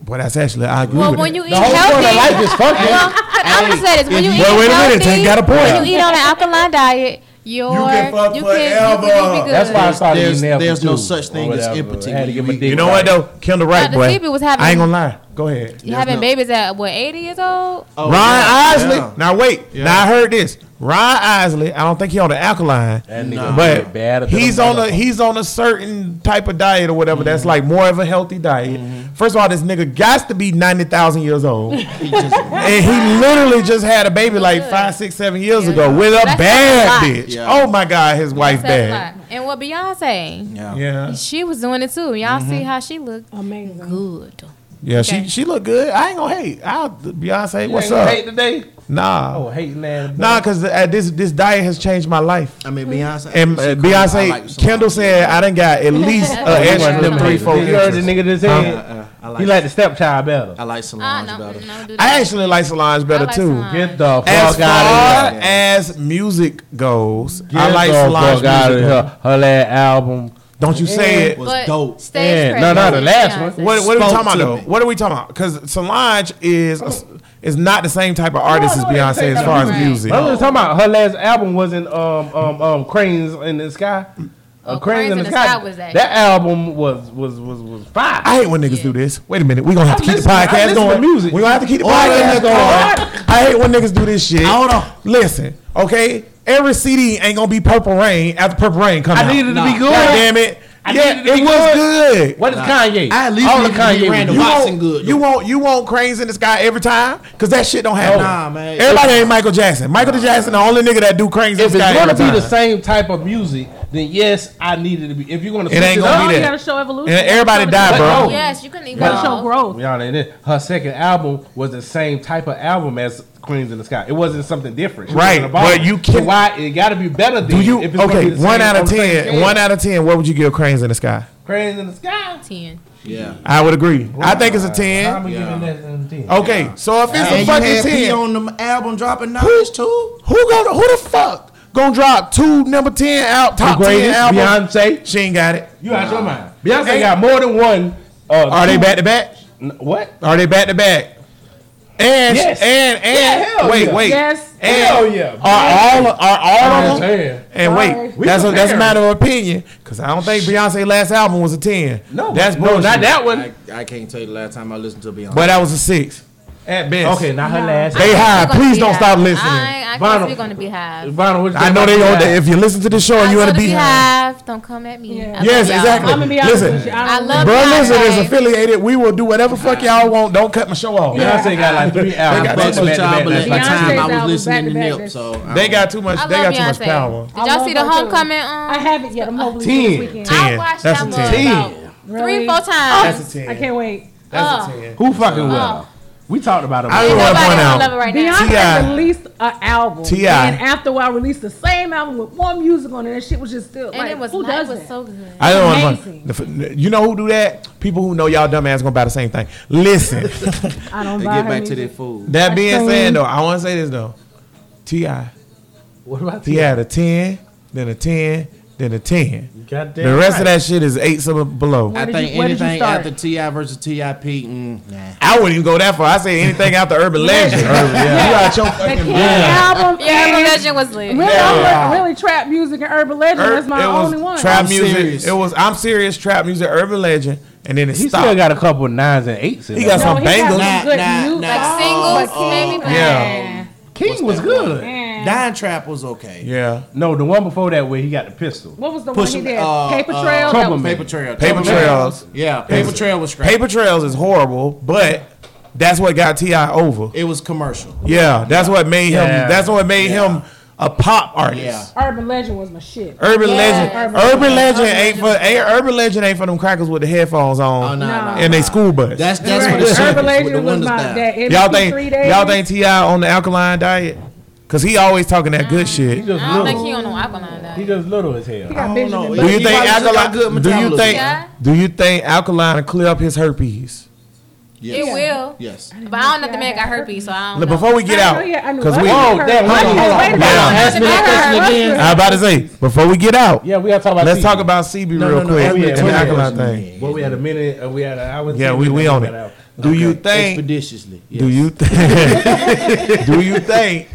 Boy, that's actually I agree well, with when it. you eat the whole healthy, point of life is fucking. Well, I'm gonna say this: when you eat well, wait a minute, got a point. when you eat on an alkaline diet, your, you can fuck you forever. Can, That's why I started there's, there's no such thing as empathy. You, know what though, Kendall Wright, boy. I ain't gonna lie. Go ahead. You having no- babies at what, 80 years old? Oh, Ron yeah, Isley. yeah. Now wait. Yeah. Now I heard this. Ron Isley. I don't think he on the alkaline, That nigga bad bad but he's on a he's on a certain type of diet or whatever. That's mm-hmm. like more of a healthy diet. Mm-hmm. First of all, this nigga got to be ninety thousand years old, and he literally just had a baby like five, six, seven years Yeah. ago with a bad a bitch. Yeah. Oh my god, his wife bad. And what Beyonce? Yeah. Yeah. She was doing it too. Y'all see mm-hmm. how she looked? Amazing. Good. Yeah, okay. she she look good. I ain't gonna hate. I'll Beyonce, you what's up? Hate today? Nah. Oh, hate that. Nah, because uh, this this diet has changed my life. I mean, Beyonce. And uh, Beyonce, like Kendall said I done got at least uh, extra them three, four. You heard the nigga that said. Uh, uh, I like, you like the stepchild better. I like Solange I better. No, I actually like Solange better like too. Solange. Get the fuck as out of here. As far as music goes, Get I like Solange. Fuck out of her. her last album don't you say it. was dope. Stage yeah, no, no, the last one. What, what are we talking about though? What are we talking about? Because Solange is is not the same type of artist as Beyonce as far as music. I was talking about her last album wasn't um um um cranes in the sky. Uh, Cranes in the Sky was that. That album was was was was fire. I hate when niggas Yeah. do this. Wait a minute, we gonna have to keep listen- the podcast going. music. We gonna have to keep the Oh, podcast going. I hate when niggas do this shit. Hold on. Listen, okay every CD ain't gonna be Purple Rain after Purple Rain comes out. I needed out. to be good. God damn it. I yeah, it was good. good. What is. Kanye? I at least all of Kanye Randall you Watson good. You want you want cranes in the sky every time because that shit don't happen. Nah, man. Everybody ain't Michael Jackson. Michael nah, Jackson, man. the only nigga that do cranes in the sky. If it's gonna be time. the same type of music, then yes, I needed to be. If you're gonna, it ain't gonna up, be that. You gotta show evolution. And everybody died, bro. Yes, you couldn't. You gotta show growth. Y'all ain't it. Her second album was the same type of album as Queens in the Sky. It wasn't something different. She right. But you can so why it gotta be better than do you okay, one out of ten. One out of ten, what would you give Cranes in the Sky? Cranes in the Sky? Ten. Yeah, I would agree. Wow. I think it's a ten. Yeah. 10. Okay, so if it's and a fucking ten, P on the album dropping who is two? Who gonna who the fuck gonna drop two number ten out top ten albums? Beyonce, she ain't got it. You out wow. your mind? Beyonce ain't, got more than one. Uh, Are two. they back to back? What? Are they back to back? And yes. and and yeah, wait, yeah. wait. Yes. And hell yeah. Are all are all of them? And wait, we that's a, that's a matter of opinion because I don't think Beyonce's last album was a ten. No, that's no, bullshit. not that one. I, I, can't tell you the last time I listened to Beyonce. But that was a six. At best. Okay, not her last. They high. Please don't Beyhive. stop listening. I, I Vinyl. can't speak on the Beyhive. Vinyl, what you I know they on If you listen to the show and I you want to be high, Beyhive. Don't come at me. Yeah. Yes, exactly. I'm gonna be Listen. with you. I I love listen, is affiliated. We will do whatever fuck y'all want. Don't cut my show off. Yeah. Beyonce got like three hours. I fucked with y'all, but at the time I was listening to back Nip, so They got too much. They got too much power. Did y'all see the homecoming? Um, I haven't yet. I'm hopefully this weekend. Ten. I watched That's that a mug ten. three, four times. That's a ten. I can't wait. That's a ten. Who fucking will? We talked about it. I just want to point out. Right Beyonce released an album. Ti. And after a while, released the same album with more music on it. And shit was just still. And like, it was who does was so good. I don't want You know who do that? People who know y'all dumb ass gonna buy the same thing. Listen. I don't buy. Get back music. to their food. That being said, though, I want to say this though. Ti. What about T.I.? He had a ten, then a ten, than a ten. The rest right. of that shit is eights or below. I think you, anything after T.I. versus Tip, mm, nah. I wouldn't even go that far. I say anything after Urban Legend. Urban, yeah. You got your fucking the yeah. album. Yeah, Urban Legend was lit. Really, yeah. really, trap music and Urban Legend. Ur- my only one. Trap I'm music. Serious. It was. I'm serious. Trap music. Urban Legend. And then it he stopped. still got a couple of nines and eights. In he got no, some bangles. Nah, nah, nah, like singles, oh, maybe. Yeah. King was good. Dying Trap was okay. Yeah. No, the one before that where he got the pistol. What was the Push one he did? uh, Paper uh, Trail? That was- Paper Trail. Paper Trails. Yeah, Paper Trail was. Paper Trails is horrible, but that's what got T.I. over. It was commercial. Yeah, that's what made Yeah. him. That's what made Yeah. him a pop artist. Yeah. Urban Legend was my shit. Urban Yeah. legend. Urban Urban, legend. legend ain't for. Urban legend ain't for them crackers with the headphones on No, no. and they school bus. That's that's what it Urban should with the Legend was my Y'all think? Y'all think T.I. on the alkaline diet? Cause he always talking that good shit. I don't think he on no alkaline diet. He just little as hell. He got I don't know. Do you think alkaline? good? Do you think? Yeah. Do you think alkaline will clear up his herpes? Yes. It will. Yes. But I don't know if the man got herpes, so I don't. Look, before we get out, because we. Whoa, that, hold on, hold on. Ask me that question again. I about to say before we get out. Yeah, we gotta talk about. Let's Sebi. talk about Sebi no, real no, no, quick. We had, and alkaline thing. Well, we had a minute. Uh, we had an hour. Yeah, we we on it. Do you think expeditiously? Do you think? Do you think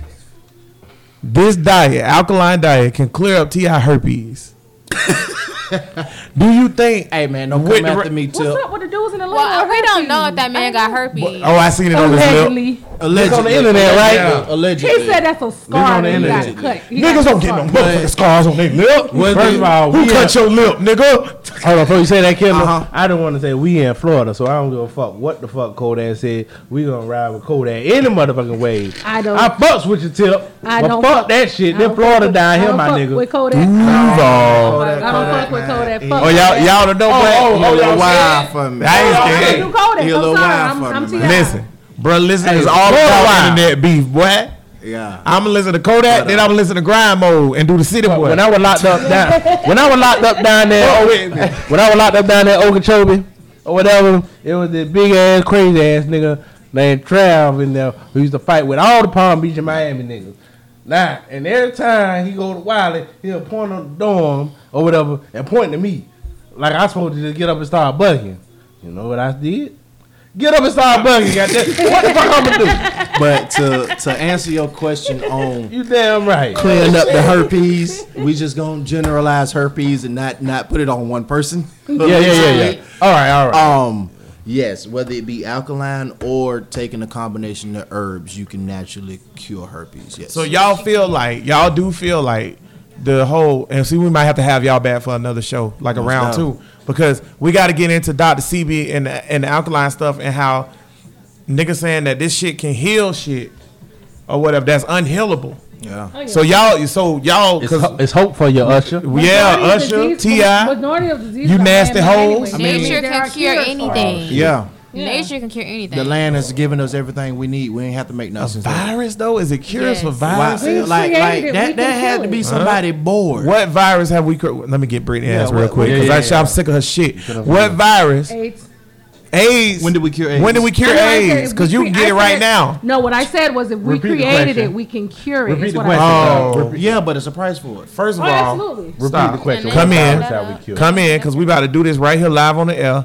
this diet, alkaline diet, can clear up T.I. herpes? do you think? Hey man, don't come the after re- me What's till up with the dudes in the Well, we don't know if that man got herpes. Oh, I seen it on his lip. Allegedly. allegedly on the internet, right? Yeah. Allegedly. He said that's a scar on the that he got internet. cut. He Niggas got don't get no motherfucking scars on their lip. First of all, Who cut your lip, nigga? Hold on, before you say that, Kendall, Uh-huh. I don't want to say we in Florida, so I don't give a fuck what the fuck Kodak said. We gonna ride with Kodak any motherfucking way. I don't- I fucks with your tip. I but don't fuck, fuck- that shit. I Then don't Florida fuck with- down I here, don't my fuck nigga. With Kodak. Duval. I don't fuck Kodak. Fuck Oh, y'all, y'all don't know, Oh, boy. oh, oh, a little y'all wild for me. I ain't I scared. do Kodak. He a I'm little sorry. wild I'm, for me, Listen, bro, listen Hey, is all about wild. internet beef, boy. Yeah. I'm gonna listen to Kodak, then I'm gonna listen to Grind Mode and do the City Boy. When I was locked up down, when I was locked up down there, Oh, wait when I was locked up down there, Okeechobee or whatever, it was this big ass, crazy ass nigga named Trav in there who used to fight with all the Palm Beach and Miami niggas. Nah, and every time he go to Wiley, he'll point on the dorm or whatever and point to me, like I supposed to just get up and start bugging. You know what I did? Get up and start bugging. Goddamn. What the fuck I'm gonna do? But to to answer your question on You damn right. clearing up the herpes, we just gonna generalize herpes and not not put it on one person. Yeah, yeah, yeah, yeah. All right, all right. Um, yes, whether it be alkaline or taking a combination of herbs, you can naturally cure herpes. Yes. So y'all feel like y'all do feel like the whole and see we might have to have y'all back for another show like a round two because we got to get into Dr. Sebi and the, and the alkaline stuff and how niggas saying that this shit can heal shit or whatever that's unhealable. yeah. So y'all so y'all It's, ho- it's hope for you, Usher. yeah, Majority of Usher, T.I., majority of disease You are nasty man-made hoes. anyway. I mean- Nature can cure anything. it. Yeah. Yeah. Nature can cure anything. The land has given us everything we need. We ain't have to make nothing. virus though is it cures for Yes. Why, virus? Like, like it, that, that had to be it. somebody uh-huh. bored. What virus have we? cr- Let me get Brittany Yeah, ass real what- quick yeah, because yeah, I'm sick of her shit. What virus? AIDS. AIDS. When did we cure AIDS? When did we cure I know I said AIDS? Because you cre- can get I it right said- now. No, what I said was if we Repeat the created it, we can cure it. Repeat the what question. Oh. Repeat, Yeah, but it's a price for it. First of Oh, all, absolutely. repeat Stop. the question. Come in. That's how we kill. come in because we about to do this right here live on the air.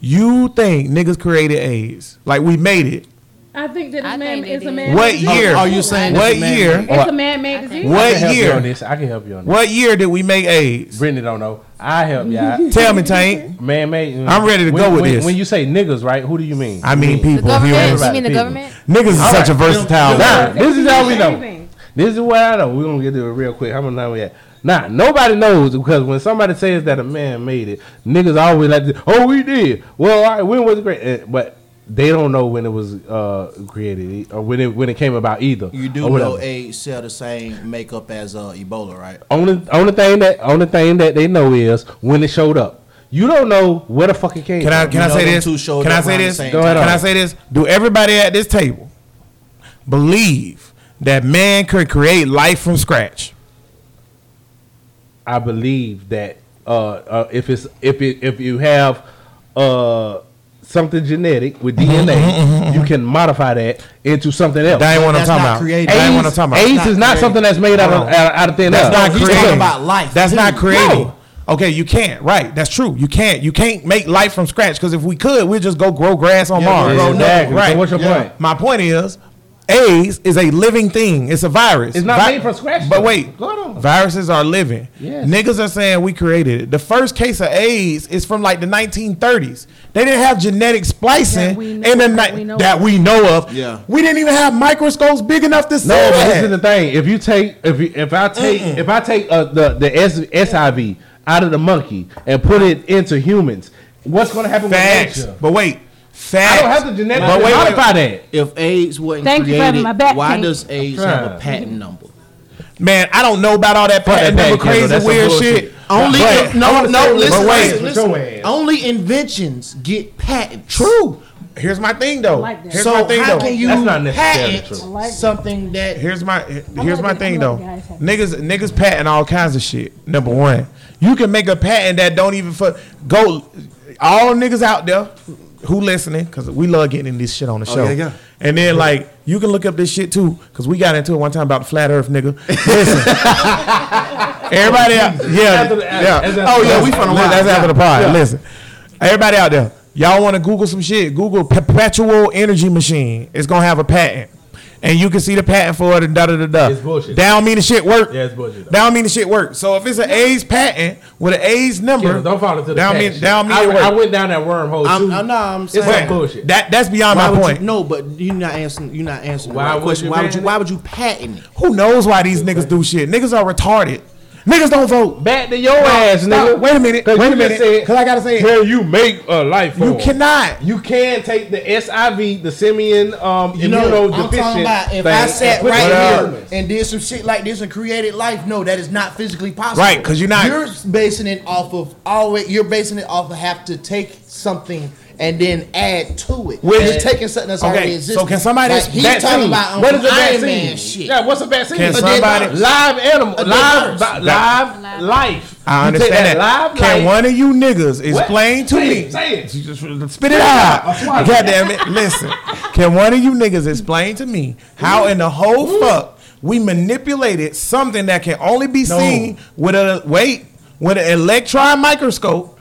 You think niggas created AIDS? Like we made it? I think that I it's man. think It's a man. What year? Are you saying what it's a year? It's a man-made disease. What can help you on year? this. I can help you on this. What year did we make AIDS? Brittany don't know. I help y'all. Tell me, Tank. Man, man. Uh, I'm ready to when, go with when, this. When you say niggas, right? Who do you mean? I mean The people. government? humans. You mean the people. government? Niggas is All such a versatile word. this is how we know. Anything. This is what I know. We're gonna get to it real quick. How much time we at? Nah, nobody knows because when somebody says that a man made it, niggas always like to, oh, we did. Well, all right, when was it great? Eh, But they don't know when it was uh, created or when it when it came about either. You do or whatever. know AIDS sell the same makeup as uh, Ebola, right? Only only thing that only thing that they know is when it showed up. You don't know where the fuck it came Can I can You I say this? two showed Can I say this? Can Go ahead Can I say this? Do everybody at this table believe that man could create life from scratch? I believe that uh, uh, if it's if it if you have uh, something genetic with DNA, you can modify that into something else. That ain't what I'm That's talking not about. creative. That ain't what I'm talking about. AIDS is not creative. something that's made out of Hold on. out, out of thin That's air. not he's creative. talking about life, That's too. not creative. No. Okay, you can't. Right, that's true. You can't. You can't make life from scratch because if we could, we'd just go grow grass on Yeah, Mars. Exactly. Right. So what's your Yeah. point? My point is, AIDS is a living thing. It's a virus. It's not made from scratch, But though. wait, viruses are living. Yes. Niggas are saying we created it. The first case of AIDS is from like the 1930s. They didn't have genetic splicing That in the that we know that of. we know of. Yeah. We didn't even have microscopes big enough to see No, but this is the thing. If you take if you, if I take if I take uh, the the S, SIV out of the monkey and put it into humans, what's going to happen Facts. with nature? But wait, facts. I don't have to genetically But wait, wait, modify that. If AIDS wasn't Thank you for having created, my back, why Pink. does AIDS have a patent number? Man, I don't know about all that patent that number patent, crazy that's some weird bullshit. shit. Only But- if, no, wanna no, say- listen, but wait, listen, with your ass. Only inventions get patents. True. Here's my thing though. like that. Here's so my thing how though. can you That's not necessarily patent true. I like that. something that Here's my here's love my thing though. guys have- Niggas niggas patent all kinds of shit. Number one, you can make a patent that don't even for go. All niggas out there who listening because we love getting in this shit on the oh, show. Oh, yeah, yeah. And then like you can look up this shit too because we got into it one time about the flat Earth, nigga. Listen, everybody out, yeah, After the- yeah. oh yeah, we from the wild, That's after the pod. Yeah. Listen, everybody out there, Y'all want to Google some shit? Google perpetual energy machine. It's gonna have a patent, and you can see the patent for it. And da da da da. It's bullshit. That don't mean the shit work. Yeah, it's bullshit, though. That don't mean the shit work. So if it's an A's patent with an A's number, Yeah, don't fall into the that don't mean shit. that don't mean I, it work. I went down that wormhole I'm, too. I'm, no, I'm saying some bullshit. That that's beyond Why my point. You, no, but you're not answering. You're not answering. Why Why would question? Why would you? Why would you patent it? Who knows why these niggas do shit? Niggas are retarded. Niggas don't vote. Back to your ass, Stop. nigga. Wait a minute. Wait a minute. Cause I gotta say it. Can you make a life form? You cannot. You can take the SIV, the simian um, You know, I'm immunodeficiency talking about if thing I and sat right here humans. and did some shit like this and created life, no, that is not physically possible. Right? Because you're not- You're basing it off of always. You're basing it off of have to take something and then add to it. Which- you're taking something that's Okay, already so can somebody- like he's vaccine. talking about on What is a Iron vaccine? Man shit? Yeah, what's a vaccine? Can A somebody- live animal, A live, virus. live, Live. life. I understand that. Live Can life. one of you niggas explain to Say me? it, say it. You just Spit it out. God damn it. Listen. Can one of you niggas explain to me how in the whole fuck we manipulated something that can only be seen with a wait with an electron microscope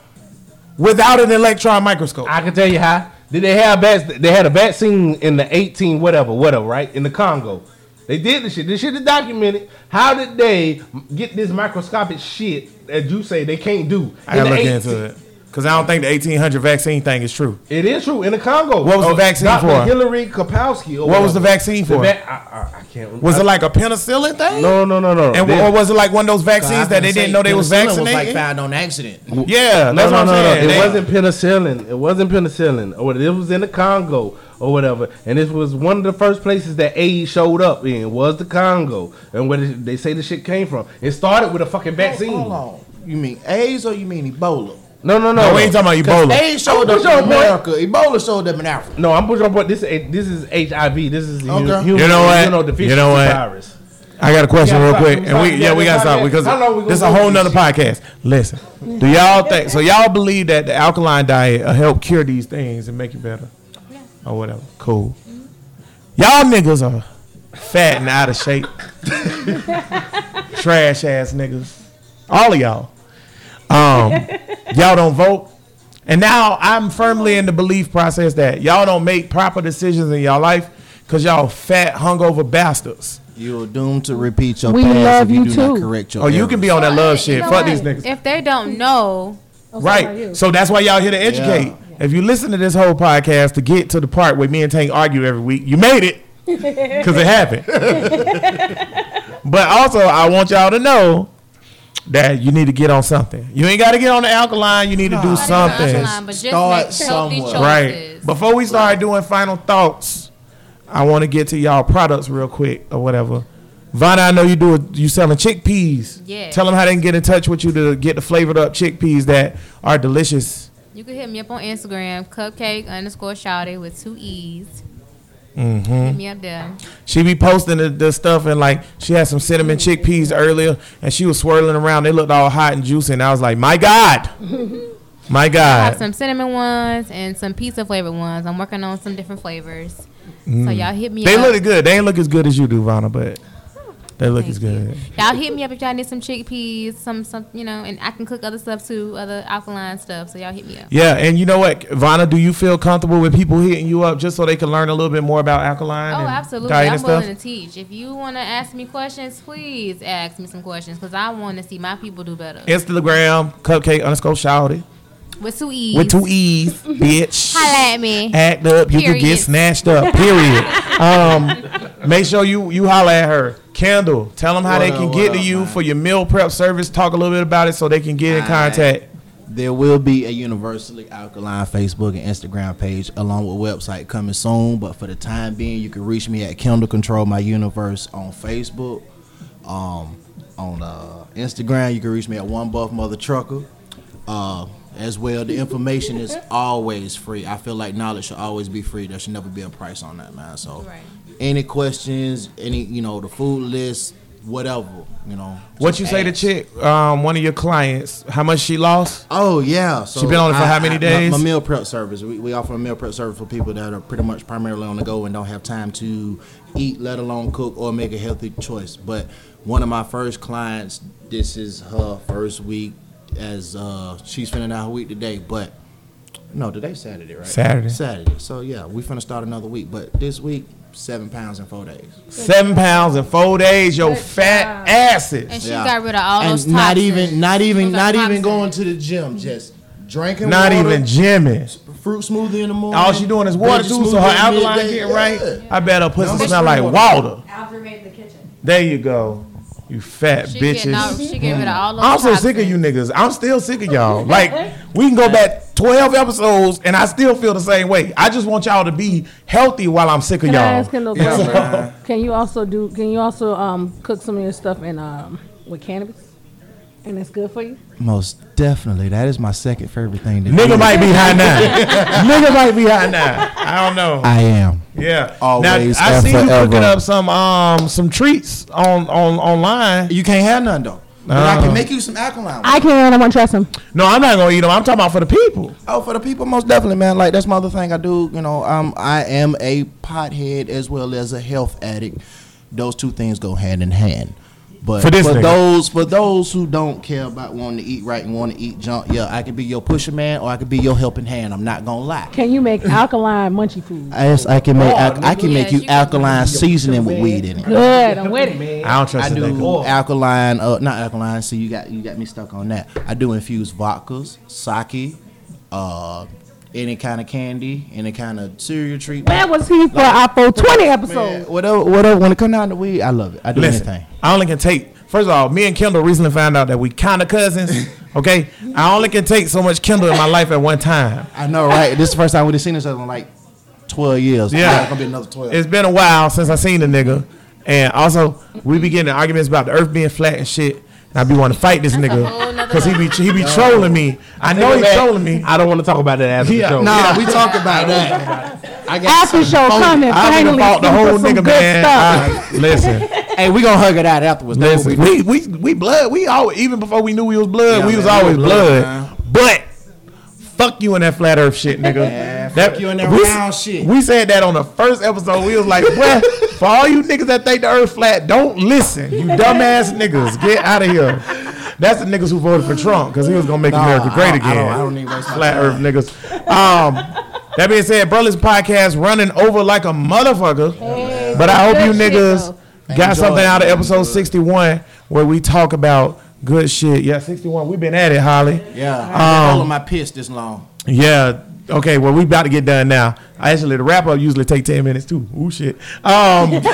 without an electron microscope? I can tell you how. Did they have bats? They had a vaccine in the 18 whatever whatever right in the Congo. They did this shit. This shit is documented. How did they get this microscopic shit that you say they can't do? I gotta look 18 into it. Because I don't think the 1800 vaccine thing is true. It is true in the Congo. What was the Oh, vaccine Dr. for? Hilary Koprowski. Or What was the whatever. vaccine The for? va- I, I, I can't remember. Was I- it like a penicillin thing? No, no, no, no. And, They- or was it like one of those So vaccines that they didn't know they was penicillin vaccinating? Was like found on accident. yeah, No, that's no, what I'm no, no. saying. It They- wasn't penicillin. It wasn't penicillin. Or it was in the Congo or whatever. And this was one of the first places that AIDS showed up in was the Congo. And where they say the shit came from. It started with a fucking vaccine. Hold on. You mean AIDS or you mean Ebola? No, no, no. No, we ain't talking about Ebola. AIDS showed I'm up in on point. America. Ebola showed up in Africa. No, I'm pushing on point. This is this is HIV. This is Okay. human You know what? immunodeficiency You know what? virus. I got a question real stop. quick, We and we stop. yeah we gotta stop. stop because How long we this is a whole nother podcast. Listen, do y'all think so? Y'all believe that the alkaline diet will help cure these things and make you better, or whatever? Cool. Y'all niggas are fat and out of shape, trash ass niggas. All of y'all. Um, y'all don't vote. And now I'm firmly in the belief process that y'all don't make proper decisions in y'all life because y'all fat, hungover bastards. You're doomed to repeat your We past love if you, you do too. not correct your Oh, you can be on that love shit. You know Fuck what? these niggas. If they don't know, Oh, Right. So that's why y'all here to educate. If you listen to this whole podcast to get to the part where me and Tank argue every week, you made it because it happened. but also, I want y'all to know that you need to get on something. You ain't got to get on the alkaline. You need to do something. alkaline, but just Start make somewhere. Right. Before we start doing final thoughts, I want to get to y'all products real quick or whatever. Vonna, I know you do. You selling chickpeas. Yeah. Tell them how they can get in touch with you to get the flavored up chickpeas that are delicious. You can hit me up on Instagram, cupcake underscore shouty with two E's. Mm-hmm. Me up there. She be posting the, the stuff and like she had some cinnamon chickpeas earlier and she was swirling around. They looked all hot and juicy and I was like, my God, my I have God. some cinnamon ones and some pizza flavored ones. I'm working on some different flavors. So y'all hit me Mm. They up. look good. They ain't look as good as you do, Vanna, but they look Thank as good. Y'all hit me up if y'all need some chickpeas, some some you know, and I can cook other stuff too, other alkaline stuff. So y'all hit me up. Yeah, and you know what, Vanna, do you feel comfortable with people hitting you up just so they can learn a little bit more about alkaline? Oh, absolutely. I'm stuff? willing to teach. If you want to ask me questions, please ask me some questions because I want to see my people do better. Instagram, cupcake underscore shouty With two E's. with two E's, bitch. Holla at me. Act up, you can get snatched up. Period. um, make sure you you holler at her. Kendall, tell them how What they can what get to up, you man? for your meal prep service. Talk a little bit about it so they can get in Alright. contact. There will be a universally alkaline Facebook and Instagram page along with website coming soon. But for the time being, you can reach me at Kendall Control My Universe on Facebook. Um, on uh, Instagram, you can reach me at One Buff Mother Trucker. Uh, as well, the information is always free. I feel like knowledge should always be free. There should never be a price on that, man. So, Right. Any questions, any you know, the food list, whatever, you know. What you say to chick? Um, one of your clients, how much she lost? Oh yeah, so She been on it for how many my- days? My, meal prep service. We, we offer a meal prep service for people that are pretty much primarily on the go and don't have time to eat, let alone cook or make a healthy choice. But one of my first clients, this is her first week as uh, she's finishing out her week today. But No, today's Saturday, right? Saturday. Saturday. So yeah, we finna start another week, but this week seven pounds in four days. Seven pounds in four days, yo Good fat job. asses. And she Yeah. got rid of all and those not toxins. even, not even, Those not are even toxins. going to the gym. Just drinking. Not water, even gymming. fruit smoothie in the morning. All she doing is water veggie too, so smoothie her at alkaline midday. getting right. Yeah. I bet her pussy No, smell like spring water. Alfred made the kitchen. There you go. You fat She getting all, bitches. she getting rid of all I'm so toxins. sick of you niggas. I'm still sick of y'all. Like we can go back 12 episodes and I still feel the same way. I just want y'all to be healthy while I'm sick of Can y'all. ask Kendall? a Yeah, question? Can you also do? Can you also um cook some of your stuff in um with cannabis? And it's good for you. Most definitely, that is my second favorite thing to Nigga do. might be high now. Nigga might be high now. I don't know. I am. Yeah. Always now I and see you cooking up some um some treats on on online. You can't have none though. But I Uh. can make you some alkaline. I can. I want to try some. No, I'm not gonna eat them. I'm talking about for the people. Oh, for the people, most definitely, man. Like that's my other thing I do. You know, um, I am a pothead as well as a health addict. Those two things go hand in hand. But For for, this nigga. those for those who don't care about wanting to eat right and want to eat junk, yeah, I could be your pusher man or I could be your helping hand. I'm not gonna lie. Can you make alkaline munchy food? Yes, I can make al- I can Yeah, make you she can- alkaline seasoning with weed in it. Good. I'm with it. man. I don't trust I a do nigga. alkaline, uh, not alkaline. See, you got you got me stuck on that. I do infuse vodkas, sake, uh, any kind of candy, any kind of cereal treat. Where was he for our 420 Man, episode? whatever, whatever. When it come down to weed, I love it. I do Listen, anything. I only can take. First of all, me and Kendall recently found out that we kind of cousins. Okay, I only can take so much Kendall in my life at one time. I know, right? this is the first time we've seen each other in like twelve years. Yeah. it's gonna be another twelve. It's been a while since I seen the nigga, and also we be getting in arguments about the Earth being flat and shit. And I be wanting to fight this whole nigga because he be he be trolling me. I know he's trolling me. I don't want to talk about that after Yeah. the show. nah, we talk about that. I got After show coming. I Finally, done fought the whole for some nigga good man. stuff. I- listen, Hey, we gonna hug it out afterwards. That's listen. we We we we blood. We always even before we knew we was blood, Yeah, we was man, we always was blood. blood. But fuck you in that flat Earth shit, nigga. Yeah, fuck you in that we, round shit. We said that on the first episode. We was like, "Bruh, for all you niggas that think the Earth flat, don't listen. You dumbass niggas, get out of here." That's the niggas who voted for Trump because he was gonna make Nah, America great don't- I again. don't- I don't need to flat. Earth niggas. Um, that being said, Brothers Podcast running over like a motherfucker. Hey, But I hope you niggas though. got Enjoy something it, out of man. episode 61 where we talk about good shit. Yeah, 61. We've been at it, Holly. Yeah, I've Um, been holding my piss this long. Yeah. Okay, well, we about to get done now. Actually, the wrap up usually take 10 minutes too. Ooh, shit. Um,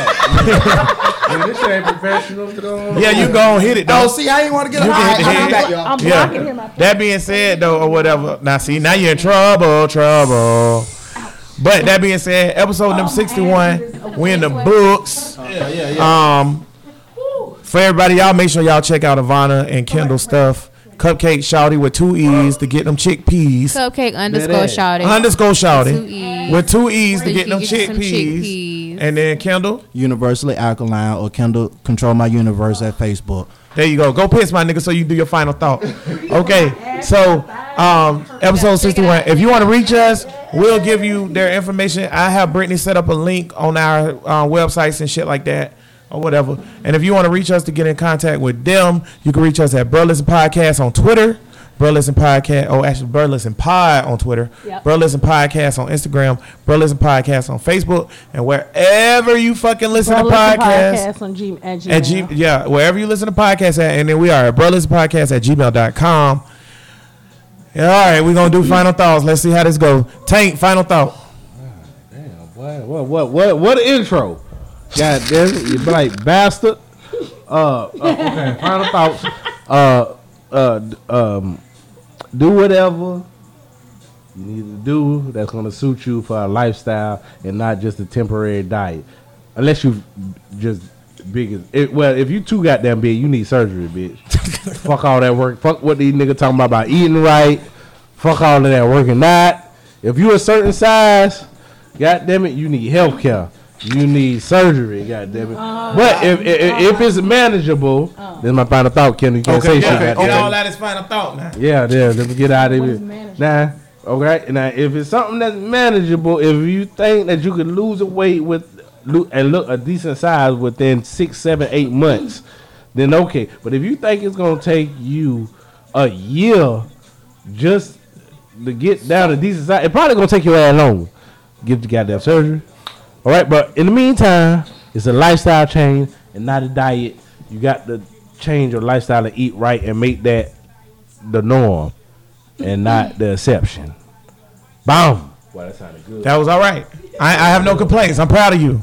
Hey, this ain't professional. yeah, you go and hit it, Oh, though. see, I ain't want to get You a can hit the I'll head. back, y'all. I'm Yeah. blocking him. out That being said, though, or whatever. Now, see, now you're in trouble, trouble. But that being said, episode number 61, we in the books. Yeah, yeah, yeah. Um, for everybody, y'all make sure y'all check out Ivana and Kendall stuff. Cupcake Shouty with two E's to get them chickpeas. Cupcake underscore Shouty. shouting. Underscore Shouty with two E's to get them chickpeas. chickpeas. And then Kendall, Universally alkaline or Kendall control my universe at Facebook. there you go. Go piss, my nigga, so you do your final thought. Okay, so um, episode 61. If you want to reach us, we'll give you their information. I have Brittany set up a link on our uh, websites and shit like that. Or whatever. And if you want to reach us to get in contact with them, you can reach us at Bruh Listen Podcast on Twitter. Bruh Listen Podcast. Oh, actually, Bruh Listen Pod on Twitter. Yep. Bruh Listen Podcast on Instagram. Bruh Listen Podcast on Facebook. And wherever you fucking listen Bro, to podcasts. podcast on G, at Gmail. At G, yeah, wherever you listen to podcasts at, and then we are at Brothers Podcast at gmail.com. Yeah, all right, we're gonna do final thoughts. Let's see how this goes. Tank, final thought. What, what, what, what, what intro? God damn it, you black bastard. Uh, uh, okay, final thoughts. Uh, uh, um, do whatever you need to do that's gonna suit you for a lifestyle and not just a temporary diet. Unless you just big as it, well, if you too goddamn big, you need surgery, bitch. Fuck all that work. Fuck what these niggas talking about about eating right. Fuck all of that working out. If you a certain size, God damn it, you need health care. You need surgery, God damn it. Oh. but if, if if it's manageable, oh. then my final thought, Ken. You can't say shit. yeah, God get damn all that is final thought now. Yeah, there. Let me get out of here. manageable? Nah, okay. Now, if it's something that's manageable, if you think that you could lose a weight with lo- and look a decent size within six, seven, eight months, then okay. But if you think it's gonna take you a year just to get down to decent size, it probably gonna take you that long. Get the goddamn surgery. All right, but in the meantime, it's a lifestyle change and not a diet. You got to change your lifestyle to eat right and make that the norm and not the exception. Boom. Well, that sounded good. That was all right. I, I have no complaints. I'm proud of you.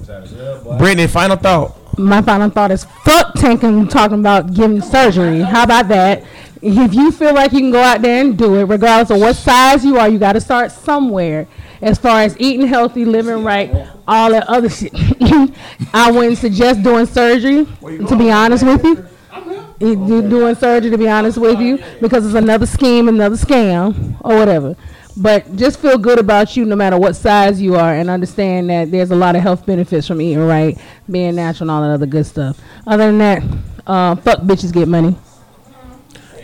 Brittany, final thought. My final thought is fuck Tank and talking about getting surgery. How about that? If you feel like you can go out there and do it, regardless of what size you are, you got to start somewhere. As far as eating healthy, living right, all that other shit, I wouldn't suggest doing surgery. To be honest with you, You do- doing surgery. To be honest with you, because it's another scheme, another scam, or whatever. But just feel good about you, no matter what size you are, and understand that there's a lot of health benefits from eating right, being natural, and all that other good stuff. Other than that, uh, fuck bitches get money.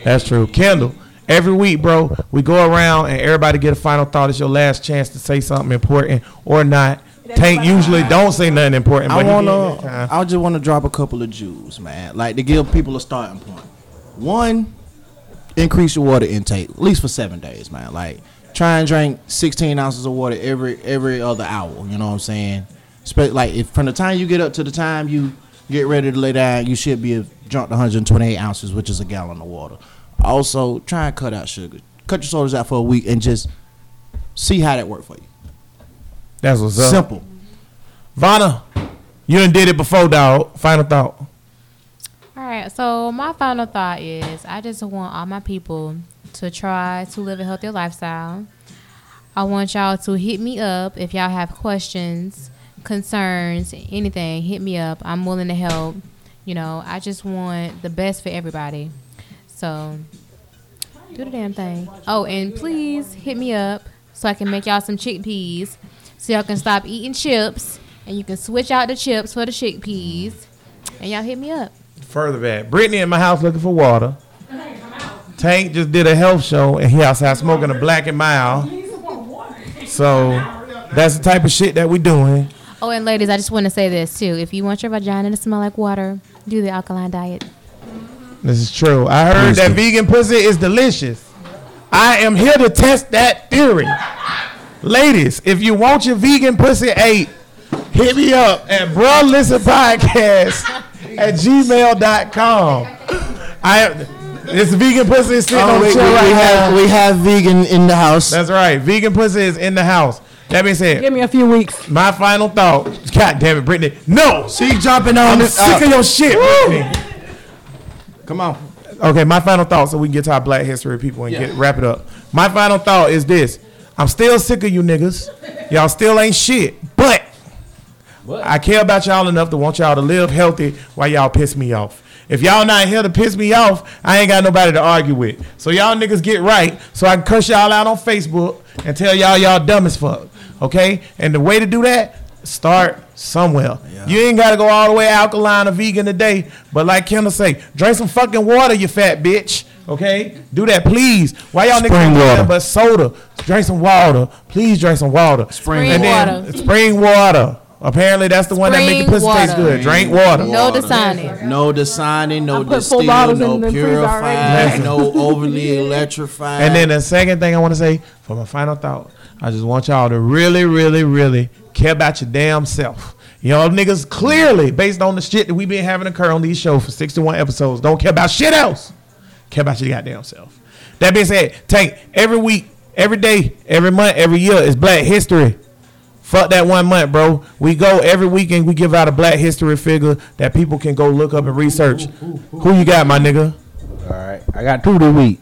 That's true. Kendall, every week, bro, we go around and everybody get a final thought. It's your last chance to say something important or not. Tank usually don't say nothing important, but I wanna. I just want to drop a couple of jewels, man. Like to give people a starting point. One, increase your water intake at least for seven days, man. Like try and drink 16 ounces of water every every other hour. You know what I'm saying? Like if from the time you get up to the time you get ready to lay down, you should be drunk 128 ounces, which is a gallon of water. Also, try and cut out sugar. Cut your sodas out for a week and just see how that work for you. That's what's up. Simple. Vanna, you done did it before, dog. Final thought. All right, so my final thought is I just want all my people to try to live a healthier lifestyle. I want y'all to hit me up if y'all have questions, concerns, anything. Hit me up. I'm willing to help. You know, I just want the best for everybody. So do the damn thing. Oh, and please hit me up so I can make y'all some chickpeas so y'all can stop eating chips and you can switch out the chips for the chickpeas. And y'all hit me up. Further back. Brittany in my house looking for water. Tank just did a health show and he outside smoking a black and mild. So that's the type of shit that we doing. Oh, and ladies, I just want to say this too. If you want your vagina to smell like water, do the alkaline diet. This is true. I heard that vegan pussy is delicious. I am here to test that theory. Ladies, if you want your vegan pussy ate, hit me up at Bruh Listen Podcast at gmail.com. I this vegan pussy is sitting Oh, on we, the we, chair right we have now. we have vegan in the house. That's right. Vegan pussy is in the house. That being said, Give me a few weeks. my final thought. God damn it, Brittany. No. She jumping on I'm this. sick of your shit, Brittany. Come on. Okay, my final thought, so we can get to our Black History people and get wrap it up. My final thought is this: I'm still sick of you niggas. Y'all still ain't shit, but I care about y'all enough to want y'all to live healthy while y'all piss me off. If y'all not here to piss me off, I ain't got nobody to argue with. So y'all niggas get right, so I can cuss y'all out on Facebook and tell y'all y'all dumb as fuck. Okay, and the way to do that, start somewhere. You ain't got to go all the way alkaline or vegan today, but like Kendall say, drink some fucking water, you fat bitch. Okay, do that, please. Why y'all niggas Spring do water. that but soda? Drink some water, please. Drink some water. Spring and then water. Spring water. Apparently, that's the one that make the Spring pussy taste good. Drink water. No Dasani. No Dasani, no I put full distill, bottles no in the freezer already. purified, no overly electrified. And then the second thing I want to say for my final thought, I just want y'all to really, really, really care about your damn self. Y'all niggas clearly, based on the shit that we've been having occur on these shows for 61 episodes, don't care about shit else. Care about your goddamn self. That being said, Tank, every week, every day, every month, every year is Black History. Fuck that one month, bro. We go every weekend. We give out a Black History figure that people can go look up and research. Who you got, my nigga? All right, I got two this week.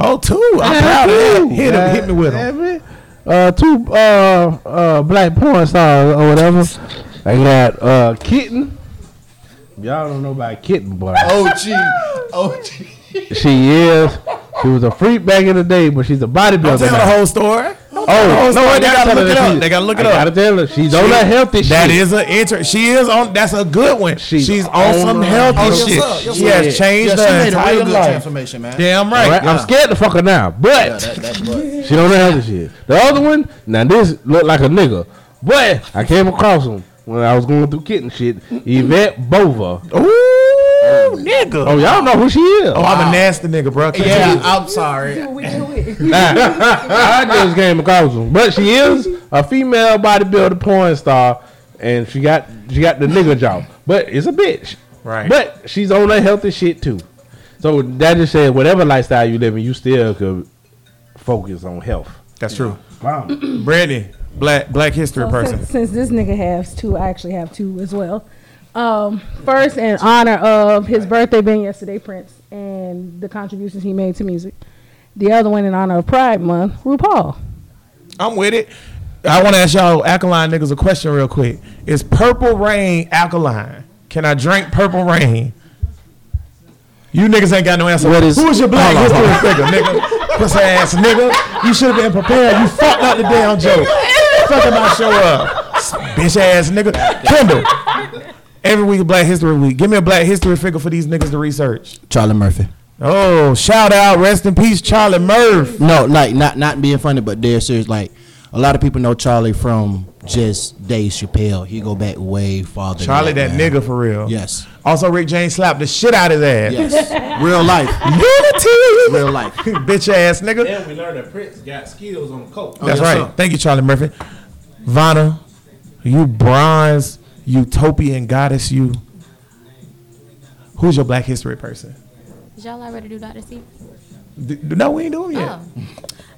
Oh, two. I'm proud of that. Hit him. Hit me with him. Uh, two uh uh black porn stars or whatever. I got uh kitten. Y'all don't know about kitten, boy. OG, OG. She is. She was a freak back in the day, but she's a bodybuilder. Don't tell the whole story. Oh, whole story. They gotta tell her look it up. she- They gotta look it I up. gotta tell her she's on that healthy shit. That is an inter. She is on. That's a good one. She's, She's on, on some healthy Oh, shit. sir, yes, she sir. has changed Yeah, she her made a entire real good life. transformation, man. Damn All right. right, I'm scared to fuck her now, but Yeah, that, that, she don't know healthy shit. The other one, now this look like a nigga, but I came across him when I was going through kitten shit. Yvette Bova. Ooh, nigga. Oh, y'all know who she is. Oh, I'm a nasty nigga, bro. Yeah, I'm sorry. We do it. I just came across him, but she is a female bodybuilder porn star, and she got she got the nigga job, but it's a bitch. Right. But she's on that healthy shit too. So that just says whatever lifestyle you live in, you still could focus on health. That's true. Wow, Brandy, black Black History So person. Since, since this nigga has two, I actually have two as well. Um, first, in honor of his birthday being yesterday, Prince, and the contributions he made to music. The other one in honor of Pride Month, RuPaul. I'm with it. I want to ask y'all alkaline niggas a question real quick. Is Purple Rain alkaline? Can I drink Purple Rain? You niggas ain't got no answer. What is- Who's your black hold on, history figure, nigga? Pussy ass nigga. You should have been prepared. You fucked up the damn joke. Fucking my show up. Bitch ass nigga. Kendall. Every week of Black History Week. Give me a black history figure for these niggas to research. Charlie Murphy. Oh, shout out, rest in peace, Charlie Murphy. No, like not not being funny, but dead serious. Like a lot of people know Charlie from just Dave Chappelle. He go back way farther. than Charlie, that man. nigga for real. Yes, Also, Rick James slapped the shit out of his ass. yes. Real life, Unity. real life. Bitch ass nigga. Then we learned that Prince got skills on the coat. That's yes, right. sir. Thank you, Charlie Murphy. Vanna, you bronze utopian goddess, you. Who's your black history person? Did y'all already do Dr. C? D- d- no, we ain't doing it yet. Oh.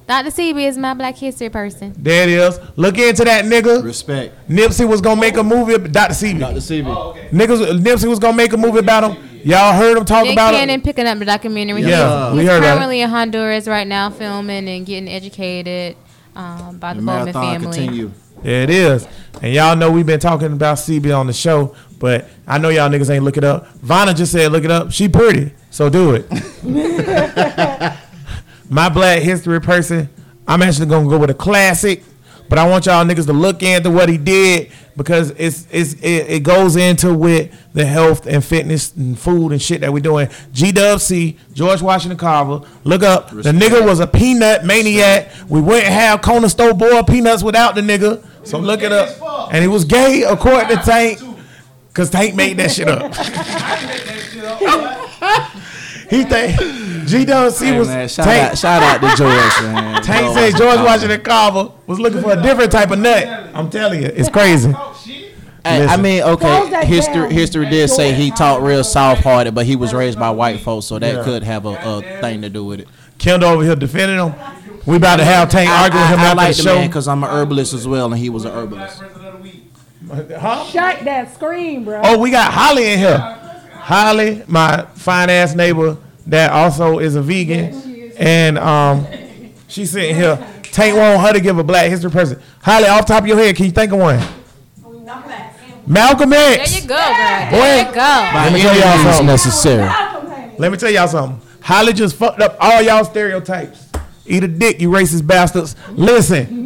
Dr. Sebi is my black history person. There it is. Look into that nigga. Respect. Nipsey was gonna make a movie. ab- Dr. Sebi. Dr. Sebi. Niggas, Nipsey was gonna make a movie about him. Y'all heard him talk Nick about Cannon him. picking up the documentary. Yeah, he's, we he's heard about it. currently in Honduras right now, filming and getting educated um, by the, The Bowman marathon family. continue. Yeah, it is. And y'all know we've been talking about Sebi on the show, but I know y'all niggas ain't look it up. Vanna just said look it up. She pretty, so do it. My black history person, I'm actually gonna go with a classic, but I want y'all niggas to look into what he did because it's it's it, it goes into with the health and fitness and food and shit that we're doing. GWC, George Washington Carver. Look up. The nigga was a peanut maniac. We wouldn't have Kona store boiled peanuts without the nigga. So look it up. And he was gay according to Tank. Cause Tank made that shit up. he think G Dub C Hey, was man, shout Tank. out, shout out to George, man. Tank said George Washington Carver was looking for a different type of nut. I'm telling you, it's crazy. Hey, I mean, okay, history down. history did say he talked real soft hearted, but he was raised by white folks, so that Yeah. could have a, a thing to do with it. Kendall over here defending him. We about to have Tank I, arguing with him I, I after like the the show. because I'm a herbalist as well, and he was a herbalist. Huh? Shut that scream, bro. Oh, we got Holly in here. Holly, my fine ass neighbor that also is a vegan, and um, she's sitting here. Tank want her to give a black history present. Holly, off the top of your head, can you think of one? Malcolm X. There you go, girl. There Boy. you go. By me tell any y'all means something. necessary. Let me tell y'all something. Holly just fucked up all y'all stereotypes. Eat a dick, you racist bastards. Listen,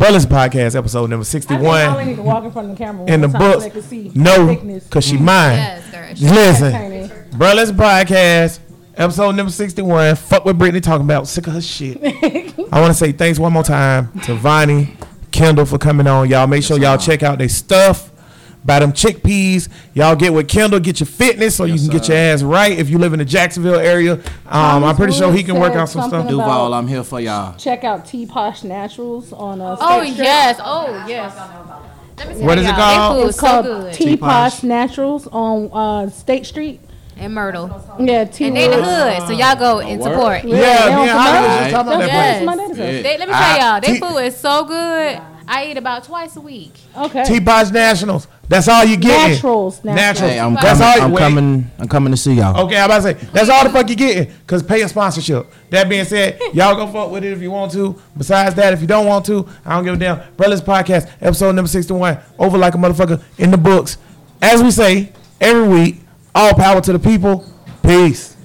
Bruh Listen Podcast, episode number I think Holly 61. need to walk in front of the camera In the one time so books. they can see No, thickness. because she mine. Yes, girl. Listen, Tiny. Bruh Listen Podcast, episode number 61. Fuck what Brittany talking about. Sick of her shit. I want to say thanks one more time to Vonnie, Kendall for coming on. Y'all make sure y'all check out their stuff. Buy them chickpeas. Y'all get with Kendall, get your fitness so you can get your ass right. If you live in the Jacksonville area, um, I'm pretty sure he can work out some stuff. something Duval, I'm here for y'all. Check out T Posh Naturals on uh, Oh State Street. yes. Oh yes. Let me tell What is it called? They It's so called good. T Posh Naturals on uh, State Street. in Myrtle. Yeah, T. And they the hood, so y'all go and support. Yeah, they me on and was just talking about that Yes. place. My. They, let me tell y'all, T- they food is so good. I eat about twice a week. Okay. T-Posh Nationals. That's all you get. Naturals, naturals. Naturals. Hey, I'm That's coming. all you I'm wait. coming. I'm coming to see y'all. Okay, I'm about to say that's all the fuck you getting. Cause pay a sponsorship. That being said, y'all go fuck with it if you want to. Besides that, if you don't want to, I don't give a damn. Brothers Podcast, episode number sixty-one, over like a motherfucker in the books. As we say every week, all power to the people. Peace.